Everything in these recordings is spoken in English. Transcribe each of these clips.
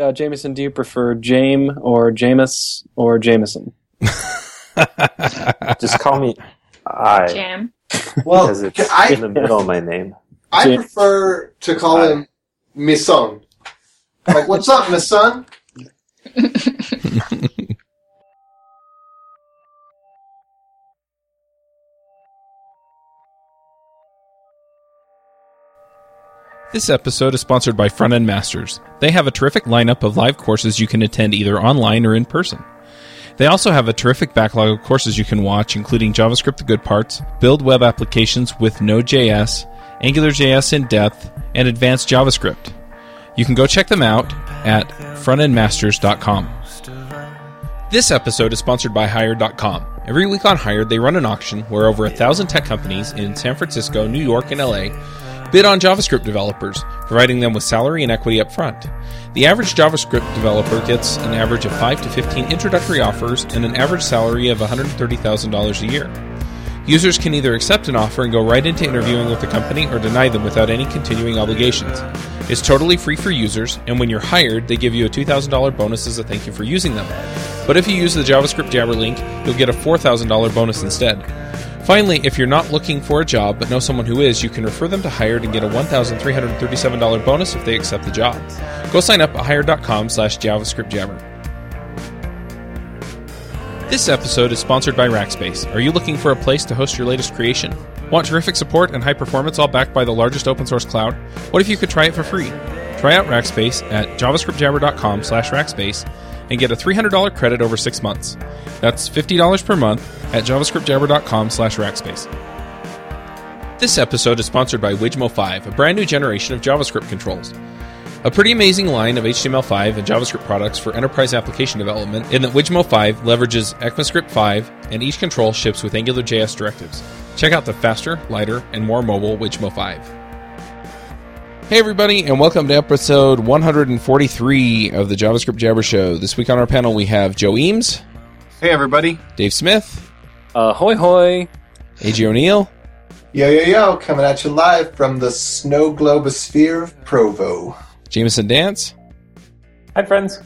Uh, Jameson, do you prefer Jame or Jameis or Jameson? Just call me I Jam. Well, because it's I in the middle of my name. I Jam- prefer to call him Misson. Like, what's up, Misson? This episode is sponsored by Front End Masters. They have a terrific lineup of live courses you can attend either online or in person. They also have a terrific backlog of courses you can watch, including JavaScript the good parts, build web applications with Node.js, AngularJS in depth, and advanced JavaScript. You can go check them out at frontendmasters.com. This episode is sponsored by Hired.com. Every week on Hired, they run an auction where over a thousand tech companies in San Francisco, New York, and LA bid on JavaScript developers, providing them with salary and equity up front. The average JavaScript developer gets an average of 5 to 15 introductory offers and an average salary of $130,000 a year. Users can either accept an offer and go right into interviewing with the company or deny them without any continuing obligations. It's totally free for users, and when you're hired, they give you a $2,000 bonus as a thank you for using them. But if you use the JavaScript Jabber link, you'll get a $4,000 bonus instead. Finally, if you're not looking for a job but know someone who is, you can refer them to Hired and get a $1,337 bonus if they accept the job. Go sign up at hired.com slash JavaScript Jabber. This episode is sponsored by Rackspace. Are you looking for a place to host your latest creation? Want terrific support and high performance all backed by the largest open source cloud? What if you could try it for free? Try out Rackspace at javascriptjabber.com slash rackspace and get a $300 credit over six months. That's $50 per month at javascriptjabber.com slash rackspace. This episode is sponsored by Wijmo 5, a brand new generation of JavaScript controls. A pretty amazing line of HTML5 and JavaScript products for enterprise application development in that Wijmo 5 leverages ECMAScript 5 and each control ships with AngularJS directives. Check out the faster, lighter, and more mobile Wijmo 5. Hey everybody, and welcome to episode 143 of the JavaScript Jabber Show. This week on our panel we have Joe Eames, Hey, everybody. Dave Smith, Uh, hoy hoy. AJ O'Neill, Yo, yo, yo, coming at you live from the snow globosphere of Provo. Jameson Dance. Hi, friends.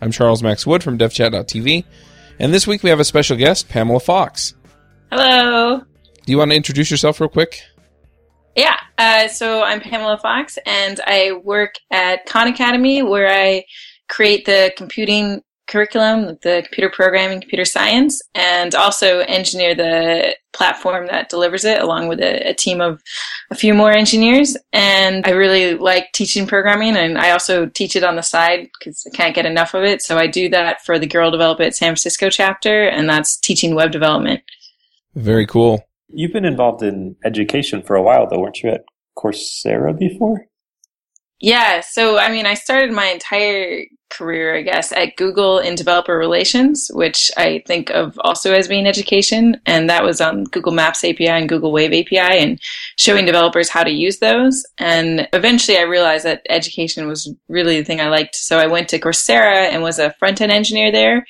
I'm Charles Max Wood from DevChat.tv, and this week we have a special guest, Pamela Fox. Hello. Do you want to introduce yourself real quick? Yeah. Uh, so I'm Pamela Fox, and I work at Khan Academy, where I create the computing curriculum, the computer programming, computer science, and also engineer the platform that delivers it, along with a, a team of a few more engineers. And I really like teaching programming, and I also teach it on the side because I can't get enough of it. So I do that for the Girl Develop It San Francisco chapter, and that's teaching web development. Very cool. You've been involved in education for a while, though, weren't you at Coursera before? Yeah, so I mean, I started my entire career, I guess, at Google in developer relations, which I think of also as being education. And that was on Google Maps API and Google Wave API and showing developers how to use those. And eventually I realized that education was really the thing I liked. So I went to Coursera and was a front end engineer there.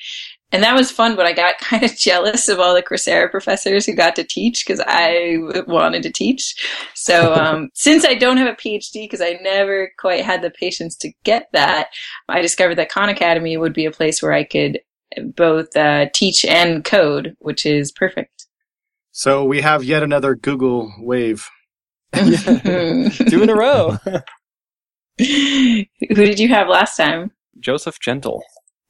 And that was fun, but I got kind of jealous of all the Coursera professors who got to teach because I wanted to teach. So, um, since I don't have a PhD because I never quite had the patience to get that, I discovered that Khan Academy would be a place where I could both uh, teach and code, which is perfect. So we have yet another Google wave. Who Two in a row. Who did you have last time? Joseph Gentle.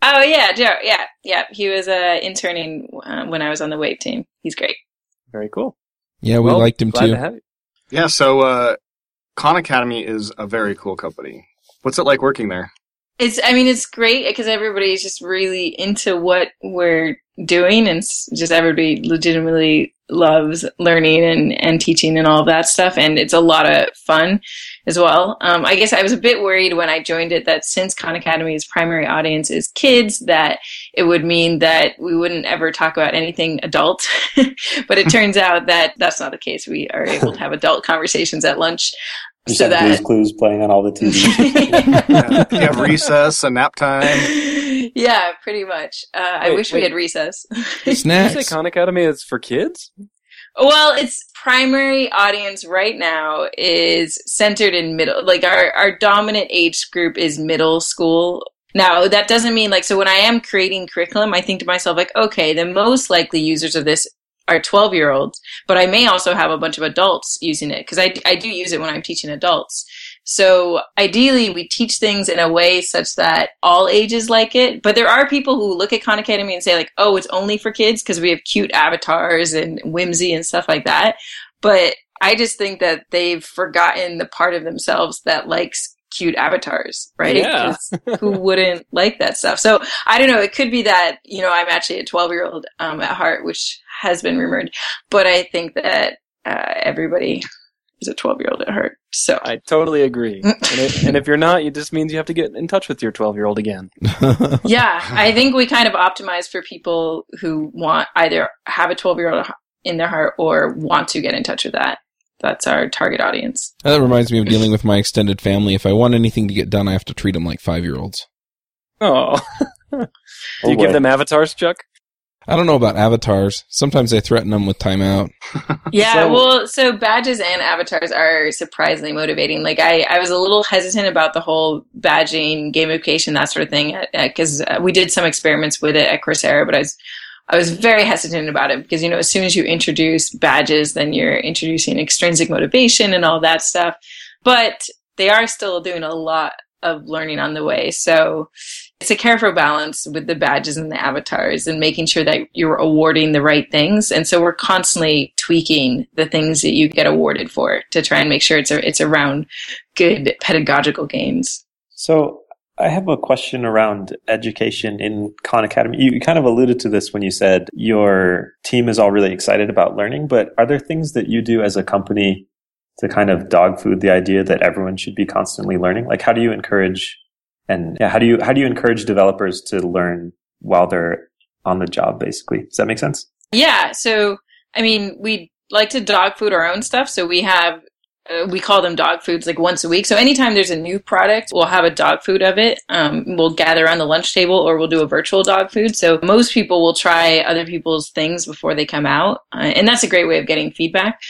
Oh yeah, Joe. Yeah, yeah. He was uh, interning uh, when I was on the Wave team. He's great. Very cool. Yeah, we Well, liked him glad too. to have you. Yeah, so uh, Khan Academy is a very cool company. What's it like working there? It's, I mean, it's great because everybody's just really into what we're doing and just everybody legitimately loves learning and, and teaching and all of that stuff. And it's a lot of fun as well. Um, I guess I was a bit worried when I joined it that since Khan Academy's primary audience is kids, that it would mean that we wouldn't ever talk about anything adult. but it turns out that that's not the case. We are able to have adult conversations at lunch. You So just have Blue's that Clues playing on all the TV. Yeah, you have recess and nap time. Yeah, pretty much. Uh, I Wait, wish we had recess. Did you say Snacks. Khan Academy is for kids? well, its primary audience right now is centered in middle. Like our our dominant age group is middle school Now, that doesn't mean like, so when I am creating curriculum, I think to myself, like, okay, the most likely users of this are 12 year olds, but I may also have a bunch of adults using it because I, I do use it when I'm teaching adults. So ideally, we teach things in a way such that all ages like it. But there are people who look at Khan Academy and say like, "Oh, it's only for kids because we have cute avatars and whimsy and stuff like that." But I just think that they've forgotten the part of themselves that likes cute avatars, right? Yeah. who wouldn't like that stuff? So I don't know. It could be that you know I'm actually a 12 year old um, at heart, which has been rumored, but I think that uh, everybody is a 12 year old at heart. So I totally agree. Mm. and, it, and if you're not, it just means you have to get in touch with your 12 year old again. yeah, I think we kind of optimize for people who want either have a 12 year old in their heart or want to get in touch with that. That's our target audience. that reminds me of dealing with my extended family. If I want anything to get done, I have to treat them like five year olds. Oh. Do Oh, you give oh, them avatars, Chuck? I don't know about avatars. Sometimes I threaten them with timeout. Yeah, So- well, so badges and avatars are surprisingly motivating. Like I, I was a little hesitant about the whole badging, gamification, that sort of thing, because uh, we did some experiments with it at Coursera, but I was, I was very hesitant about it because you know as soon as you introduce badges, then you're introducing extrinsic motivation and all that stuff. But they are still doing a lot of learning on the way, so it's a careful balance with the badges and the avatars and making sure that you're awarding the right things. And so we're constantly tweaking the things that you get awarded for to try and make sure it's a, it's around good pedagogical gains. So I have a question around education in Khan Academy. You kind of alluded to this when you said your team is all really excited about learning, but are there things that you do as a company to kind of dog food the idea that everyone should be constantly learning? Like how do you encourage and yeah, how do you how do you encourage developers to learn while they're on the job basically? Does that make sense? Yeah. So, I mean, we like to dog food our own stuff. So we have, uh, we call them dog foods like once a week. So anytime there's a new product, we'll have a dog food of it. Um, we'll gather around the lunch table or we'll do a virtual dog food. So most people will try other people's things before they come out. Uh, and that's a great way of getting feedback.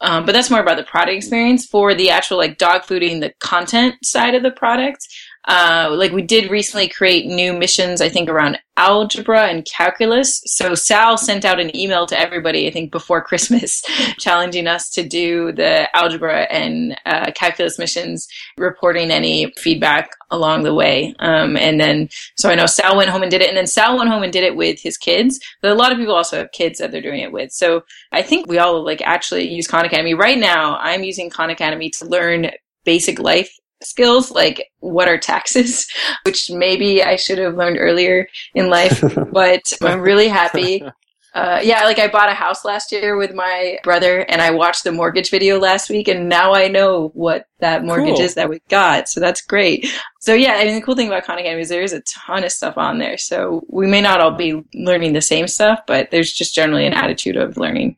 Um, but that's more about the product experience for the actual like dog fooding, the content side of the product. Uh, like we did recently create new missions, I think around algebra and calculus. So Sal sent out an email to everybody, I think before Christmas, challenging us to do the algebra and uh, calculus missions, reporting any feedback along the way. Um, and then, so I know Sal went home and did it, and then Sal went home and did it with his kids. But a lot of people also have kids that they're doing it with. So I think we all like actually use Khan Academy. Right now, I'm using Khan Academy to learn basic life skills like what are taxes, which maybe I should have learned earlier in life, but I'm really happy. Uh, yeah, like I bought a house last year with my brother and I watched the mortgage video last week and now I know what that mortgage Cool. is that we got. So that's great. So yeah, I mean, the cool thing about Khan Academy is there's a ton of stuff on there. So we may not all be learning the same stuff, but there's just generally an attitude of learning.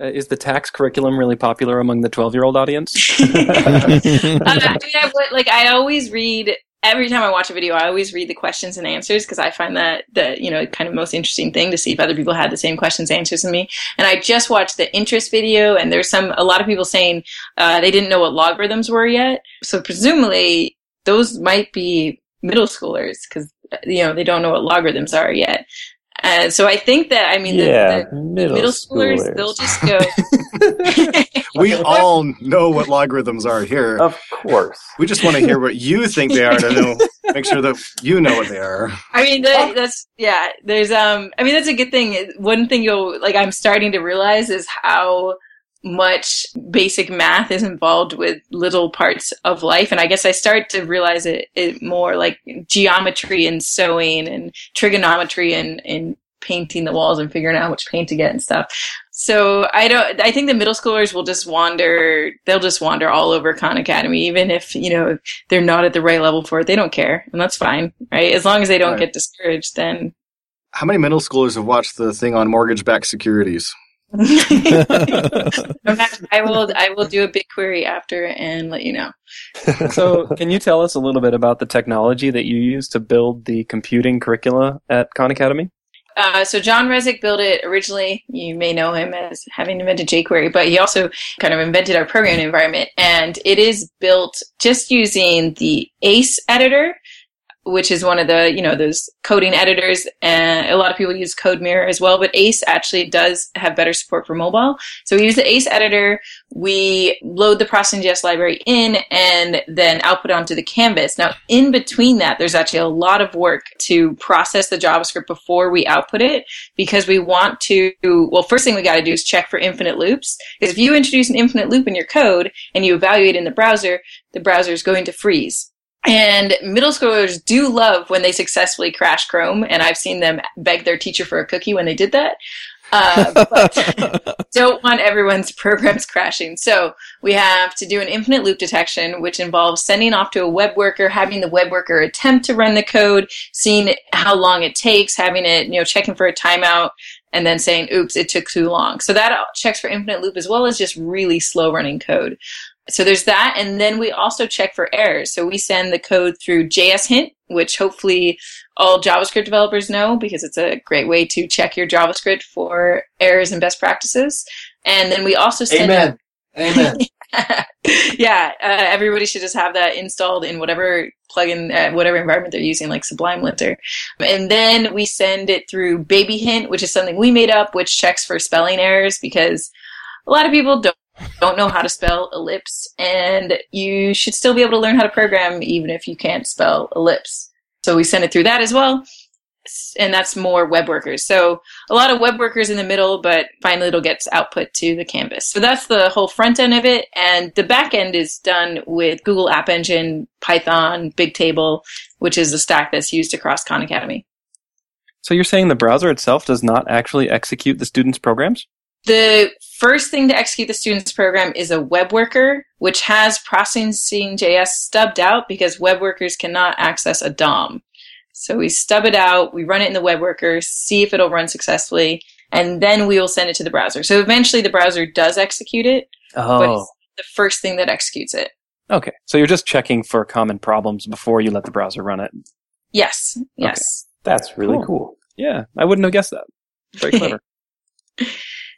Uh, is the tax curriculum really popular among the 12 year old audience? uh, I would, like I always read every time I watch a video. I always read the questions and answers because I find that the you know kind of most interesting thing to see if other people had the same questions and answers as me. And I just watched the interest video, and there's some a lot of people saying uh, they didn't know what logarithms were yet. So presumably those might be middle schoolers because you know they don't know what logarithms are yet. And so I think that I mean yeah, the, the middle, middle schoolers, schoolers. they'll just go. We all know what logarithms are here. Of course. We just want to hear what you think they are to know, make sure that you know what they are. I mean, that, that's yeah. There's um. I mean, that's a good thing. One thing you'll like. I'm starting to realize is how much basic math is involved with little parts of life, and I guess I start to realize it, it more like geometry and sewing and trigonometry and and painting the walls and figuring out how much paint to get and stuff. So I don't. I think the middle schoolers will just wander. They'll just wander all over Khan Academy, even if you know they're not at the right level for it. They don't care, and that's fine, right? As long as they don't Right. get discouraged, then. How many middle schoolers have watched the thing on mortgage-backed securities? I will. I will do a big query after and let you know. so, can you tell us a little bit about the technology that you use to build the computing curricula at Khan Academy? Uh, so John Resig built it originally. You may know him as having invented jQuery, but he also kind of invented our programming environment. And it is built just using the ACE editor which is one of the, you know, those coding editors. And a lot of people use CodeMirror as well, but ACE actually does have better support for mobile. So we use the ACE editor. We load the processing.js library in and then output onto the canvas. Now, in between that, there's actually a lot of work to process the JavaScript before we output it because we want to, well, first thing we got to do is check for infinite loops. Because if you introduce an infinite loop in your code and you evaluate in the browser, the browser is going to freeze. And middle schoolers do love when they successfully crash Chrome, and I've seen them beg their teacher for a cookie when they did that. Uh, but don't want everyone's programs crashing. So we have to do an infinite loop detection, which involves sending off to a web worker, having the web worker attempt to run the code, seeing how long it takes, having it, you know, checking for a timeout, and then saying, oops, it took too long. So that checks for infinite loop as well as just really slow running code. So there's that. And then we also check for errors. So we send the code through JS Hint, which hopefully all JavaScript developers know because it's a great way to check your JavaScript for errors and best practices. And then we also send. Amen. Amen. yeah, uh, everybody should just have that installed in whatever plugin, uh, whatever environment they're using, like Sublime Linter. And then we send it through Baby Hint, which is something we made up, which checks for spelling errors because a lot of people don't don't know how to spell ellipse, and you should still be able to learn how to program even if you can't spell ellipse. So we send it through that as well. And that's more web workers. So a lot of web workers in the middle, but finally it'll get output to the canvas. So that's the whole front end of it. And the back end is done with Google App Engine, Python, Bigtable, which is a stack that's used across Khan Academy. So you're saying the browser itself does not actually execute the students' programs? The first thing to execute the students program is a web worker, which has processing JS stubbed out because web workers cannot access a DOM. So we stub it out, we run it in the web worker, see if it'll run successfully, and then we will send it to the browser. So eventually the browser does execute it, Oh. but it's the first thing that executes it. Okay. So you're just checking for common problems before you let the browser run it. Yes, yes. That's really Cool. cool. Yeah. I wouldn't have guessed that. Very clever.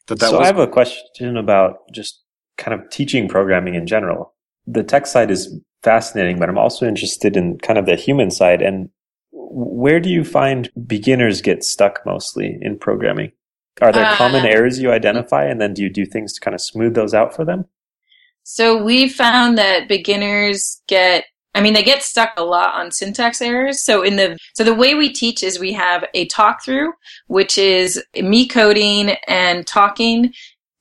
That that so was I have a question about just kind of teaching programming in general. The tech side is fascinating, but I'm also interested in kind of the human side. And where do you find beginners get stuck mostly in programming? Are there Uh, common errors you identify, and then do you do things to kind of smooth those out for them? So we found that beginners get I mean they get stuck a lot on syntax errors. So in the so the way we teach is we have a talk through which is me coding and talking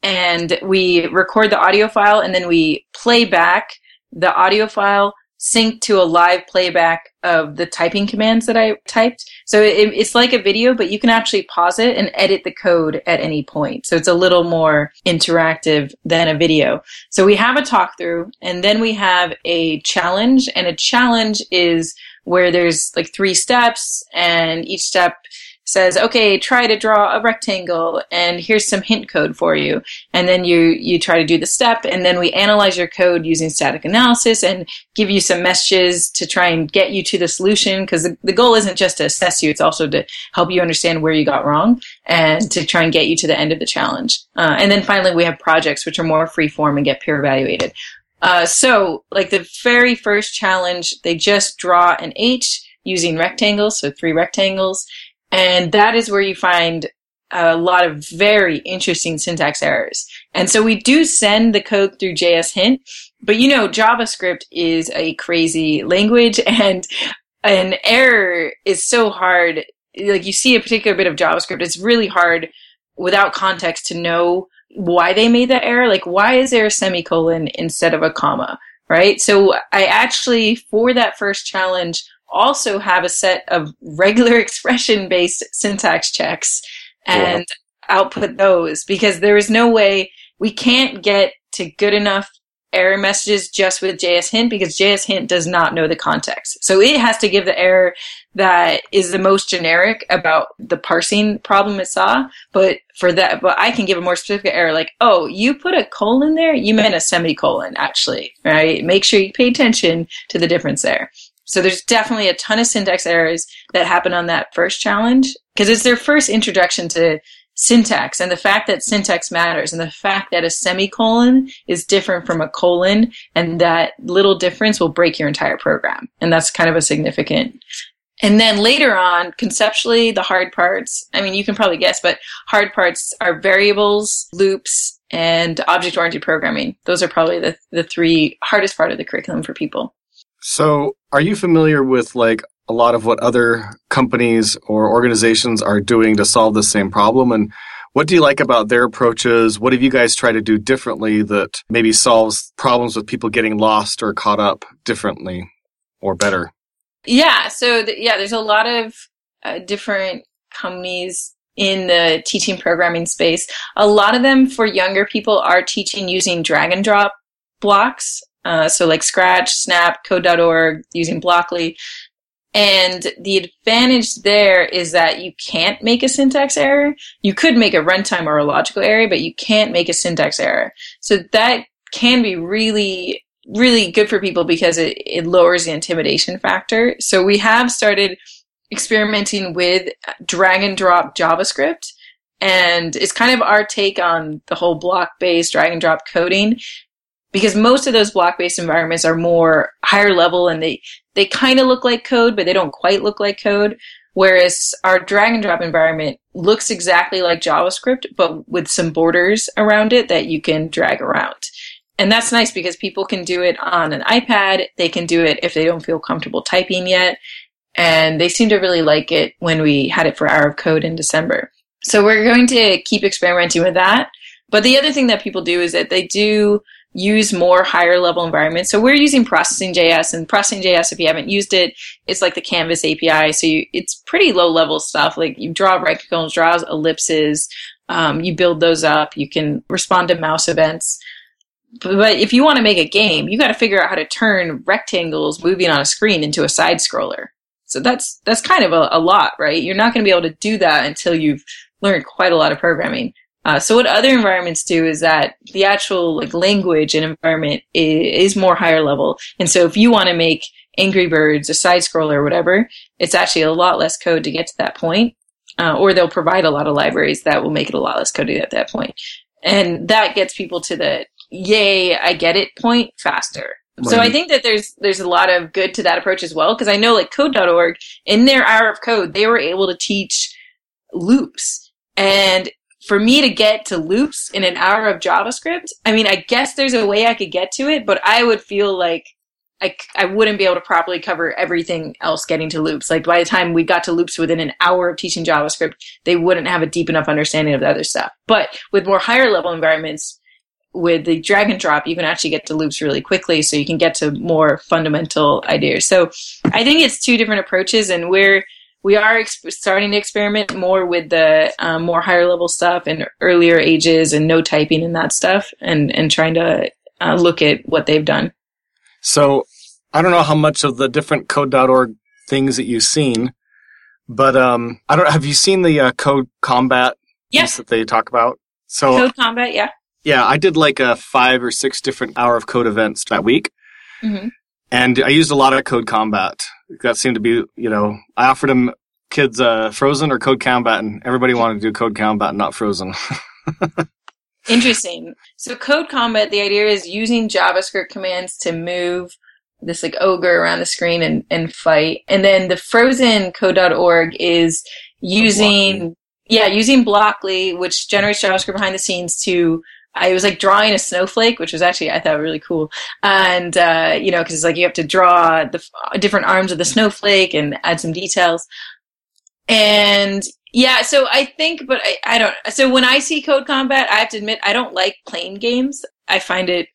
and we record the audio file and then we play back the audio file sync to a live playback of the typing commands that I typed. So it, it's like a video, but you can actually pause it and edit the code at any point. So it's a little more interactive than a video. So we have a talk through and then we have a challenge and a challenge is where there's like three steps and each step says, okay, try to draw a rectangle and here's some hint code for you. And then you, you try to do the step and then we analyze your code using static analysis and give you some messages to try and get you to the solution because the, the goal isn't just to assess you, it's also to help you understand where you got wrong and to try and get you to the end of the challenge. Uh, and then finally we have projects which are more free form and get peer evaluated. Uh, so like the very first challenge, they just draw an H using rectangles, so three rectangles. And that is where you find a lot of very interesting syntax errors. And so we do send the code through JS Hint, but you know, JavaScript is a crazy language and an error is so hard. Like you see a particular bit of JavaScript, it's really hard without context to know why they made that error. Like, why is there a semicolon instead of a comma? Right? So I actually, for that first challenge, also have a set of regular expression based syntax checks and output those because there is no way we can't get to good enough error messages just with JS hint because JS hint does not know the context. So it has to give the error that is the most generic about the parsing problem it saw. But for that, but I can give a more specific error like, oh, you put a colon there? You meant a semicolon actually, right? Make sure you pay attention to the difference there. So there's definitely a ton of syntax errors that happen on that first challenge because it's their first introduction to syntax and the fact that syntax matters and the fact that a semicolon is different from a colon and that little difference will break your entire program. And that's kind of a significant And then later on, conceptually, the hard parts, I mean, you can probably guess, but hard parts are variables, loops, and object oriented programming. Those are probably the, the three hardest part of the curriculum for people. So, are you familiar with like a lot of what other companies or organizations are doing to solve the same problem? And what do you like about their approaches? What have you guys tried to do differently that maybe solves problems with people getting lost or caught up differently or better? Yeah. So, yeah, there's a lot of uh, different companies in the teaching programming space. A lot of them for younger people are teaching using drag and drop blocks. Uh, so like Scratch, Snap, Code.org, using Blockly. And the advantage there is that you can't make a syntax error. You could make a runtime or a logical error, but you can't make a syntax error. So that can be really, really good for people because it, it lowers the intimidation factor. So we have started experimenting with drag and drop JavaScript. And it's kind of our take on the whole block based drag and drop coding because most of those block based environments are more higher level and they, they kind of look like code, but they don't quite look like code. Whereas our drag and drop environment looks exactly like JavaScript, but with some borders around it that you can drag around. And that's nice because people can do it on an iPad. They can do it if they don't feel comfortable typing yet and they seem to really like it when we had it for Hour of Code in December. So we're going to keep experimenting with that. But the other thing that people do is that they do use more higher level environments. So we're using Processing.js and Processing.js, if you haven't used it, it's like the Canvas API. So you, it's pretty low level stuff. Like you draw rectangles, draws ellipses, um, you build those up. You can respond to mouse events. But if you want to make a game, you got to figure out how to turn rectangles moving on a screen into a side scroller. So that's that's kind of a, a lot, right? You're not going to be able to do that until you've learned quite a lot of programming. Uh, so what other environments do is that the actual like language and environment is, is more higher level. And so if you want to make Angry Birds, a side scroller, or whatever, it's actually a lot less code to get to that point. Uh, or they'll provide a lot of libraries that will make it a lot less code at that point. And that gets people to the yay, I get it point faster. So I think that there's there's a lot of good to that approach as well because I know like code.org in their hour of code they were able to teach loops and for me to get to loops in an hour of JavaScript I mean I guess there's a way I could get to it but I would feel like I, I wouldn't be able to properly cover everything else getting to loops. Like by the time we got to loops within an hour of teaching JavaScript, they wouldn't have a deep enough understanding of the other stuff. But with more higher level environments, with the drag and drop, you can actually get to loops really quickly, so you can get to more fundamental ideas. So I think it's two different approaches, and we're we are starting to experiment more with the um, more higher level stuff and earlier ages and no typing and that stuff, and and trying to uh, look at what they've done. So I don't know how much of the different code.org things that you've seen, but um, I don't. Have you seen the uh, code combat yes. that they talk about? So code combat, yeah. Yeah, I did like a five or six different hour of code events that week. Mm-hmm. And I used a lot of Code Combat. That seemed to be, you know, I offered them kids uh, Frozen or Code Combat, and everybody wanted to do Code Combat, not Frozen. Interesting. So Code Combat, the idea is using JavaScript commands to move this like ogre around the screen and, and fight. And then the Frozen Code.org is using, yeah, using Blockly, which generates JavaScript behind the scenes to I was like drawing a snowflake, which was actually I thought really cool. And uh, you know, because it's like you have to draw the different arms of the snowflake and add some details. And yeah, so I think, but I, I don't. So when I see Code Combat, I have to admit I don't like playing games. I find it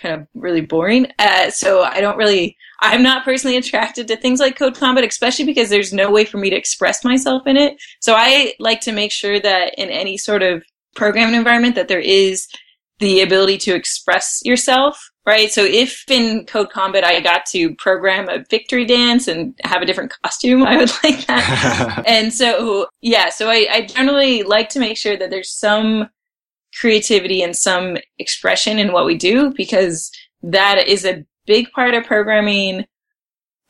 kind of really boring. Uh, so I don't really. I'm not personally attracted to things like Code Combat, especially because there's no way for me to express myself in it. So I like to make sure that in any sort of programming environment that there is the ability to express yourself, right? So if in Code Combat I got to program a victory dance and have a different costume, I would like that. and so, yeah, so I, I generally like to make sure that there's some creativity and some expression in what we do because that is a big part of programming.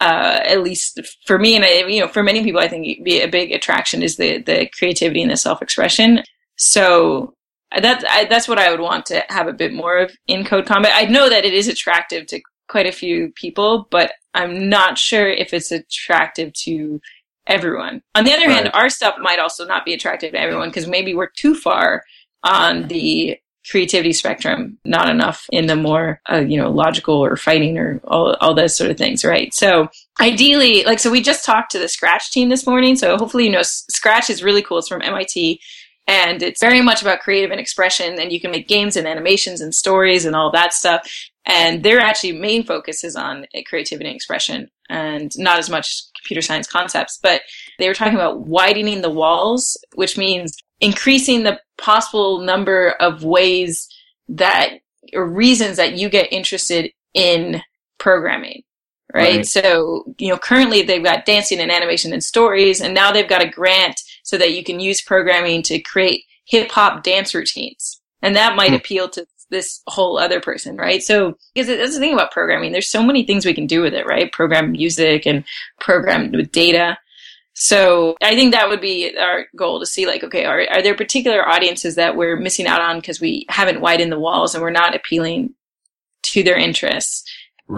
Uh, at least for me, and I, you know, for many people, I think be a big attraction is the the creativity and the self expression. So that's I, that's what I would want to have a bit more of in Code Combat. I know that it is attractive to quite a few people, but I'm not sure if it's attractive to everyone. On the other hand, our stuff might also not be attractive to everyone because maybe we're too far on the creativity spectrum, not enough in the more, uh, you know, logical or fighting or all, all those sort of things, right? So ideally, like, so we just talked to the Scratch team this morning. So hopefully, you know, Scratch is really cool. It's from MIT and it's very much about creative and expression and you can make games and animations and stories and all that stuff. And their actually main focus is on creativity and expression and not as much computer science concepts, but they were talking about widening the walls, which means increasing the possible number of ways that or reasons that you get interested in programming. Right? Right. So, you know, currently they've got dancing and animation and stories, and now they've got a grant so that you can use programming to create hip hop dance routines. And that might Hmm. appeal to this whole other person, right? So, because that's the thing about programming. There's so many things we can do with it, right? Program music and program with data. So I think that would be our goal to see like, okay, are, are there particular audiences that we're missing out on because we haven't widened the walls and we're not appealing to their interests?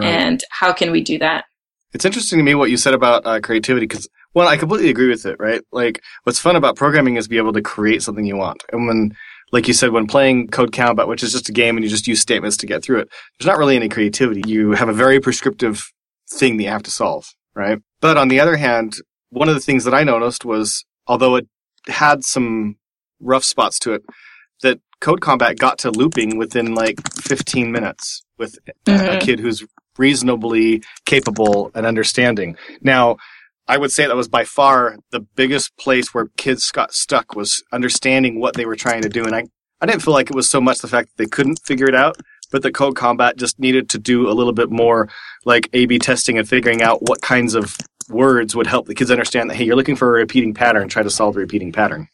And how can we do that? It's interesting to me what you said about uh, creativity because, one, I completely agree with it, right? Like, what's fun about programming is be able to create something you want. And when, like you said, when playing Code Combat, which is just a game and you just use statements to get through it, there's not really any creativity. You have a very prescriptive thing that you have to solve, right? But on the other hand, one of the things that I noticed was, although it had some rough spots to it, that Code Combat got to looping within like 15 minutes with a- a mm-hmm. kid who's reasonably capable and understanding. Now, I would say that was by far the biggest place where kids got stuck was understanding what they were trying to do. And I, I didn't feel like it was so much the fact that they couldn't figure it out, but the Code Combat just needed to do a little bit more like A-B testing and figuring out what kinds of words would help the kids understand that, hey, you're looking for a repeating pattern, try to solve the repeating pattern.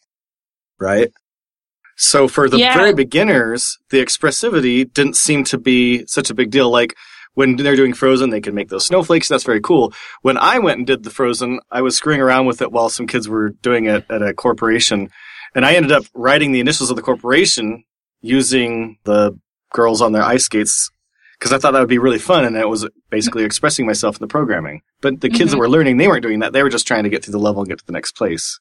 Right? So for the Yeah. very beginners, the expressivity didn't seem to be such a big deal. Like when they're doing Frozen, they can make those snowflakes. That's very cool. When I went and did the Frozen, I was screwing around with it while some kids were doing it at a corporation. And I ended up writing the initials of the corporation using the girls on their ice skates because I thought that would be really fun. And it was basically expressing myself in the programming. But the kids that Mhm. were learning, they weren't doing that. They were just trying to get through the level and get to the next place.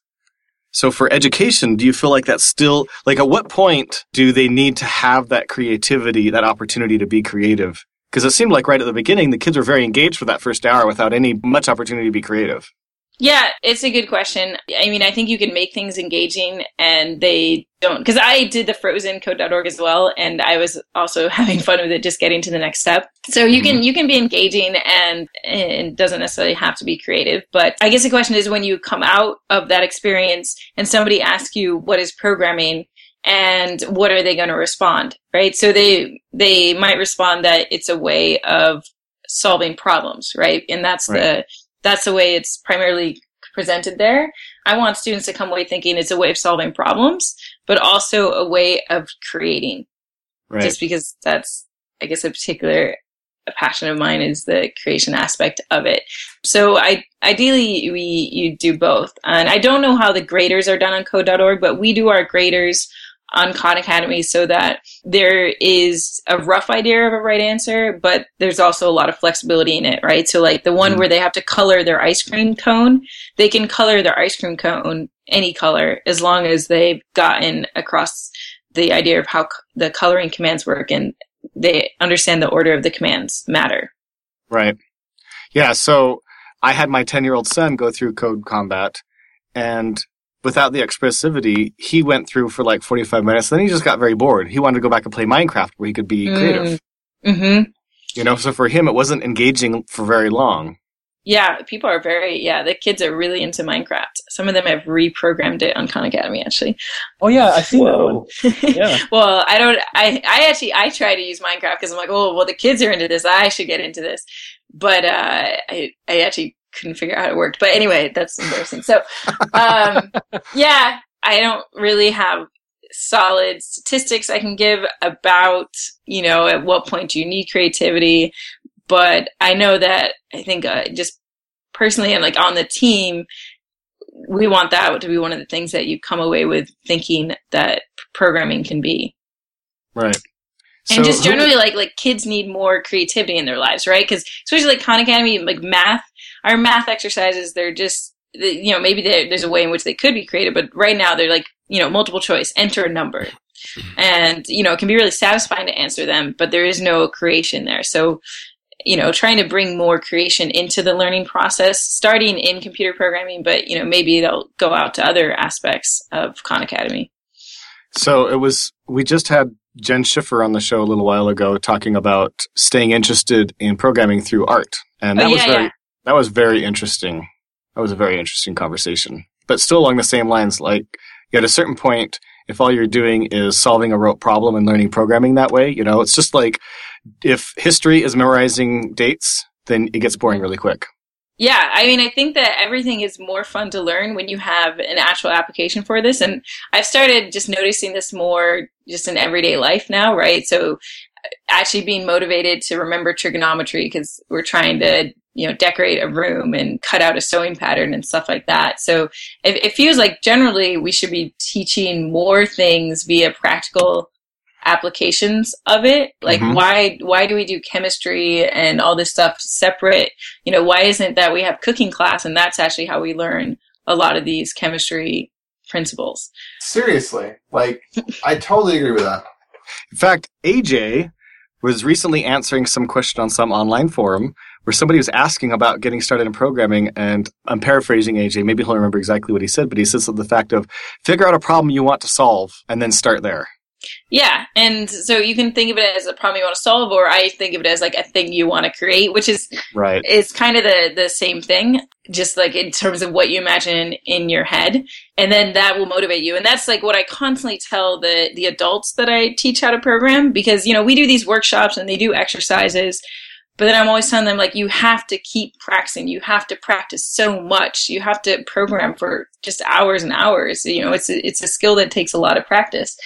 So for education, do you feel like that's still like at what point do they need to have that creativity, that opportunity to be creative? Because it seemed like right at the beginning, the kids were very engaged for that first hour without any much opportunity to be creative. Yeah, it's a good question. I mean, I think you can make things engaging and they don't. Because I did the frozen code.org as well, and I was also having fun with it, just getting to the next step. So you can mm-hmm. you can be engaging and and it doesn't necessarily have to be creative. But I guess the question is when you come out of that experience and somebody asks you what is programming and what are they going to respond, right? So they they might respond that it's a way of solving problems, right? And that's the that's the way it's primarily presented there. I want students to come away thinking it's a way of solving problems, but also a way of creating. Right. Just because that's, I guess, a particular a passion of mine is the creation aspect of it. So I ideally we you do both, and I don't know how the graders are done on Code.org, but we do our graders on Khan Academy so that there is a rough idea of a right answer, but there's also a lot of flexibility in it, right? So like the one Mhm. where they have to color their ice cream cone, they can color their ice cream cone any color as long as they've gotten across the idea of how c- the coloring commands work and they understand the order of the commands matter. Right. Yeah. So I had my 10 year old son go through Code Combat and without the expressivity, he went through for like 45 minutes. Then he just got very bored. He wanted to go back and play Minecraft where he could be Mm. creative. hmm You know, so for him, it wasn't engaging for very long. Yeah, people are very, yeah, the kids are really into Minecraft. Some of them have reprogrammed it on Khan Academy, actually. Oh yeah, I've seen that one. Yeah. well, I don't, I, I actually, I try to use Minecraft because I'm like, oh, well, the kids are into this. I should get into this. But, uh, I, I actually couldn't figure out how it worked. But anyway, that's embarrassing. So, um, yeah, I don't really have solid statistics I can give about, you know, at what point do you need creativity. But I know that I think uh, just personally and like on the team, we want that to be one of the things that you come away with thinking that programming can be. Right. And So just who- generally, like like kids need more creativity in their lives, right? Because especially like Khan Academy, like math, our math exercises, they're just you know, maybe there's a way in which they could be creative, but right now they're like, you know, multiple choice, enter a number. And, you know, it can be really satisfying to answer them, but there is no creation there. So, you know, trying to bring more creation into the learning process, starting in computer programming, but, you know, maybe they'll go out to other aspects of Khan Academy. So it was, we just had Jenn Schiffer on the show a little while ago talking about staying interested in programming through art. And that Oh, was very, yeah. That was very interesting. That was a very interesting conversation, but still along the same lines. Like at a certain point, if all you're doing is solving a rote problem and learning programming that way, you know, it's just like if history is memorizing dates, then it gets boring really quick. Yeah, I mean, I think that everything is more fun to learn when you have an actual application for this. And I've started just noticing this more just in everyday life now, right? So actually being motivated to remember trigonometry because we're trying to, you know, decorate a room and cut out a sewing pattern and stuff like that. So it, it feels like generally we should be teaching more things via practical applications of it like Mhm. why why do we do chemistry and all this stuff separate you know why isn't that we have cooking class and that's actually how we learn a lot of these chemistry principles Seriously, like I totally agree with that. In fact, AJ was recently answering some question on some online forum where somebody was asking about getting started in programming. And I'm paraphrasing AJ. Maybe he'll remember exactly what he said, but he says the fact of figure out a problem you want to solve and then start there. yeah and so you can think of it as a problem you want to solve or i think of it as like a thing you want to create which is Right. It's kind of the the same thing just like in terms of what you imagine in your head and then that will motivate you and that's like what i constantly tell the the adults that i teach how to program because you know we do these workshops and they do exercises but then i'm always telling them like you have to keep practicing you have to practice so much you have to program for just hours and hours you know it's a, it's a skill that takes a lot of practice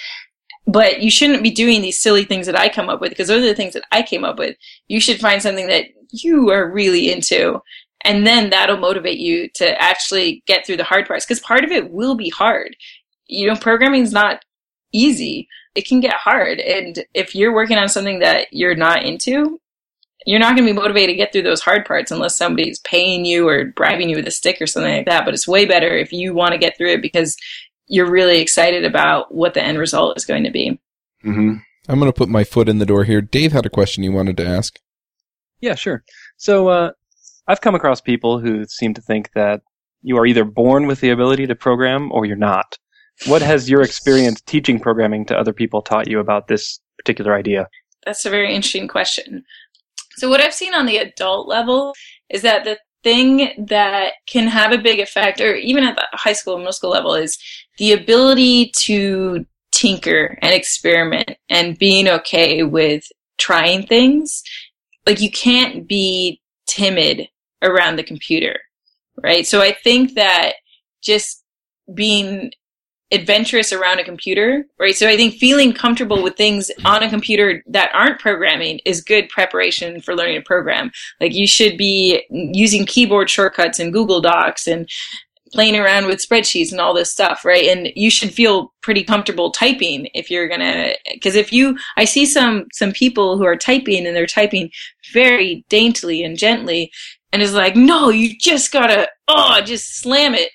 but you shouldn't be doing these silly things that I come up with because those are the things that I came up with. You should find something that you are really into and then that'll motivate you to actually get through the hard parts because part of it will be hard. You know, programming is not easy. It can get hard. And if you're working on something that you're not into, you're not going to be motivated to get through those hard parts unless somebody's paying you or bribing you with a stick or something like that. But it's way better if you want to get through it because you're really excited about what the end result is going to be. hmm I'm going to put my foot in the door here. Dave had a question you wanted to ask. Yeah, sure. So uh, I've come across people who seem to think that you are either born with the ability to program or you're not. What has your experience teaching programming to other people taught you about this particular idea? That's a very interesting question. So what I've seen on the adult level is that the thing that can have a big effect, or even at the high school, and middle school level, is the ability to tinker and experiment and being okay with trying things. Like you can't be timid around the computer, right? So I think that just being adventurous around a computer, right? So I think feeling comfortable with things on a computer that aren't programming is good preparation for learning to program. Like you should be using keyboard shortcuts and Google Docs and playing around with spreadsheets and all this stuff, right? And you should feel pretty comfortable typing if you're gonna, because if you, I see some some people who are typing and they're typing very daintily and gently, and it's like, no, you just gotta, oh, just slam it.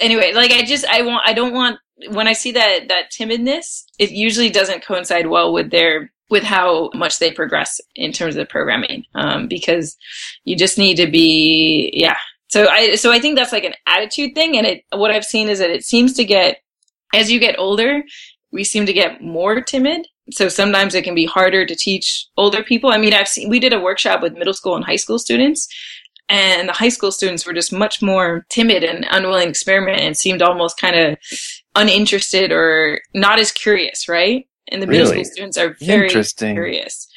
Anyway, like I just, I want, I don't want when I see that that timidness, it usually doesn't coincide well with their with how much they progress in terms of programming, um, because you just need to be, yeah, so I so I think that's like an attitude thing, and it what I've seen is that it seems to get as you get older, we seem to get more timid. So sometimes it can be harder to teach older people. I mean, I've seen we did a workshop with middle school and high school students, and the high school students were just much more timid and unwilling to experiment and seemed almost kind of uninterested or not as curious, right? And the middle Really? school students are very curious.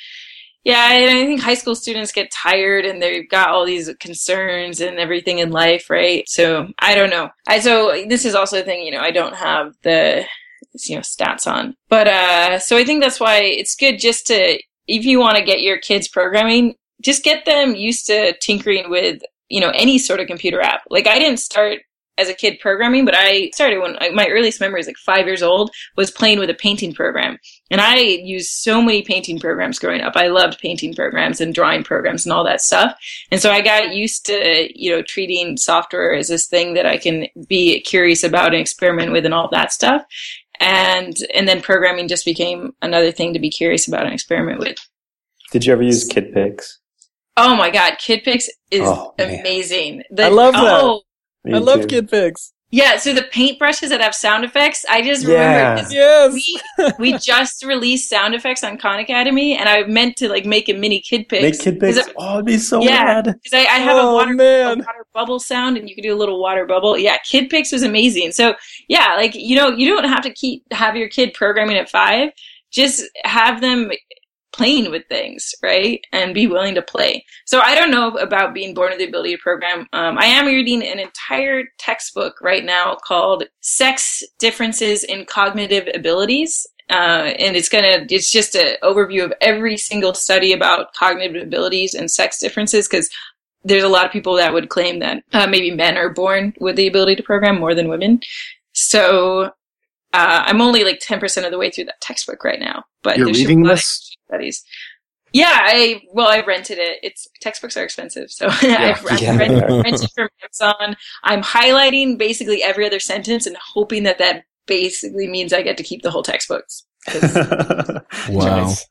Yeah, and I think high school students get tired and they've got all these concerns and everything in life, right? So I don't know. I so this is also a thing, you know, I don't have the you know stats on. But uh so I think that's why it's good just to if you want to get your kids programming, just get them used to tinkering with, you know, any sort of computer app. Like I didn't start as a kid programming, but I started when like, my earliest memory is like five years old, was playing with a painting program. And I used so many painting programs growing up. I loved painting programs and drawing programs and all that stuff. And so I got used to, you know, treating software as this thing that I can be curious about and experiment with and all that stuff. And, and then programming just became another thing to be curious about and experiment with. Did you ever use KidPix? Oh my God. Kid KidPix is Oh, amazing. The- I love that. oh, Me I love too. KidPix. Yeah, so the paintbrushes that have sound effects, I just Yeah. remember this Yes. we we just released sound effects on Khan Academy, and I meant to like make a mini kid pick. Make KidPix. Oh, it'd be so Yeah. rad. Because I, I have a Oh, water, a water bubble sound, and you can do a little water bubble. Yeah, Kid Pix was amazing. So yeah, like you know, you don't have to keep have your kid programming at five. Just have them playing with things, right, and be willing to play. So I don't know about being born with the ability to program. Um, I am reading an entire textbook right now called "Sex Differences in Cognitive Abilities." Uh, and it's gonna, it's just an overview of every single study about cognitive abilities and sex differences because there's a lot of people that would claim that uh, maybe men are born with the ability to program more than women. So uh, I'm only like 10% of the way through that textbook right now. But You're reading a lot of this? Studies. Yeah, I well, I rented it. It's textbooks are expensive, so I've, I've Yeah. rented, rented from Amazon. I'm highlighting basically every other sentence and hoping that that basically means I get to keep the whole textbooks. Wow. Nice.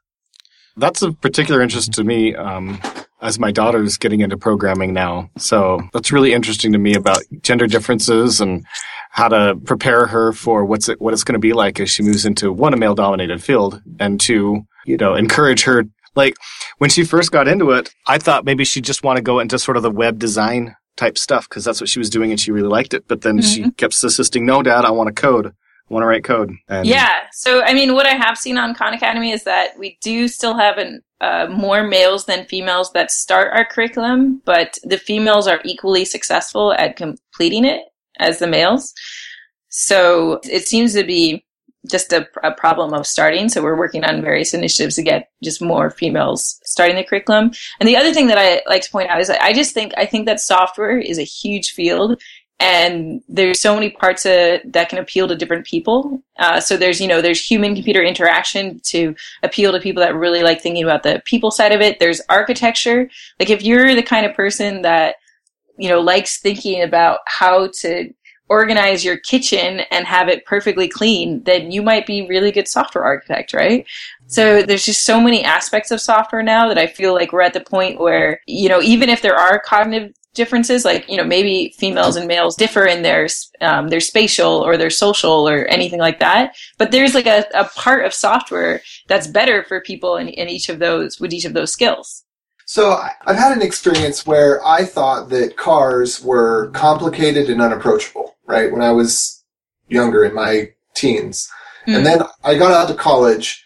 That's of particular interest to me um, as my daughter's getting into programming now. So that's really interesting to me about gender differences and how to prepare her for what's it, what it's going to be like as she moves into one, a male dominated field and two, you know, encourage her. Like when she first got into it, I thought maybe she'd just want to go into sort of the web design type stuff because that's what she was doing and she really liked it. But then she kept insisting, no, dad, I want to code. I want to write code. And Yeah. So, I mean, what I have seen on Khan Academy is that we do still have an, uh, more males than females that start our curriculum, but the females are equally successful at completing it as the males. So it seems to be just a, a problem of starting. So we're working on various initiatives to get just more females starting the curriculum. And the other thing that I like to point out is I just think, I think that software is a huge field and there's so many parts that can appeal to different people. Uh, so there's, you know, there's human computer interaction to appeal to people that really like thinking about the people side of it. There's architecture. Like if you're the kind of person that, you know, likes thinking about how to organize your kitchen and have it perfectly clean, then you might be really good software architect, right? So there's just so many aspects of software now that I feel like we're at the point where, you know, even if there are cognitive differences, like, you know, maybe females and males differ in their, um, their spatial or their social or anything like that. But there's like a, a part of software that's better for people in, in each of those, with each of those skills. So I've had an experience where I thought that cars were complicated and unapproachable, right? When I was younger in my teens. Mm. And then I got out to college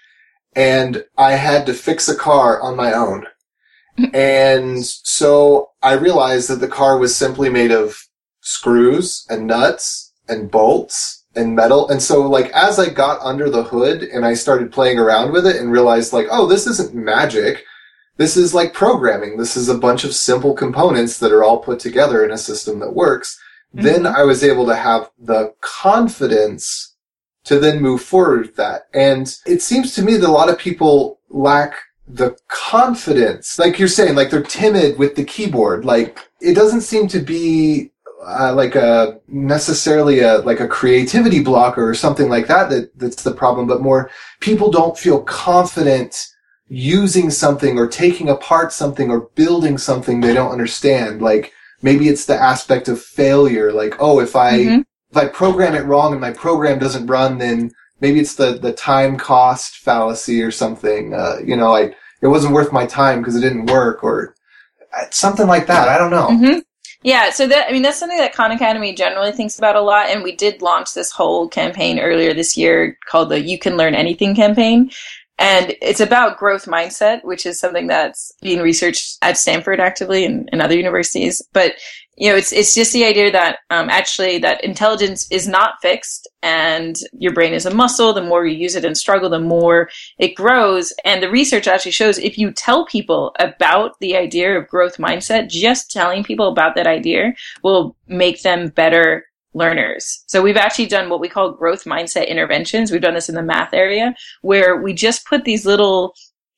and I had to fix a car on my own. and so I realized that the car was simply made of screws and nuts and bolts and metal. And so like as I got under the hood and I started playing around with it and realized like, oh, this isn't magic. This is like programming. This is a bunch of simple components that are all put together in a system that works. Then I was able to have the confidence to then move forward with that. And it seems to me that a lot of people lack the confidence. Like you're saying, like they're timid with the keyboard. Like it doesn't seem to be uh, like a necessarily a like a creativity blocker or something like that, that that's the problem, but more people don't feel confident using something or taking apart something or building something they don't understand. Like maybe it's the aspect of failure. Like, oh, if I, Mhm. if I program it wrong and my program doesn't run, then maybe it's the, the time cost fallacy or something. Uh, you know, like it wasn't worth my time because it didn't work or uh, something like that. I don't know. hmm Yeah, so that I mean that's something that Khan Academy generally thinks about a lot, and we did launch this whole campaign earlier this year called the "You Can Learn Anything" campaign, and it's about growth mindset, which is something that's being researched at Stanford actively and, and other universities. But you know, it's it's just the idea that um, actually that intelligence is not fixed, and your brain is a muscle. The more you use it and struggle, the more it grows. And the research actually shows if you tell people about the idea of growth mindset, just telling people about that idea will make them better learners. So we've actually done what we call growth mindset interventions. We've done this in the math area where we just put these little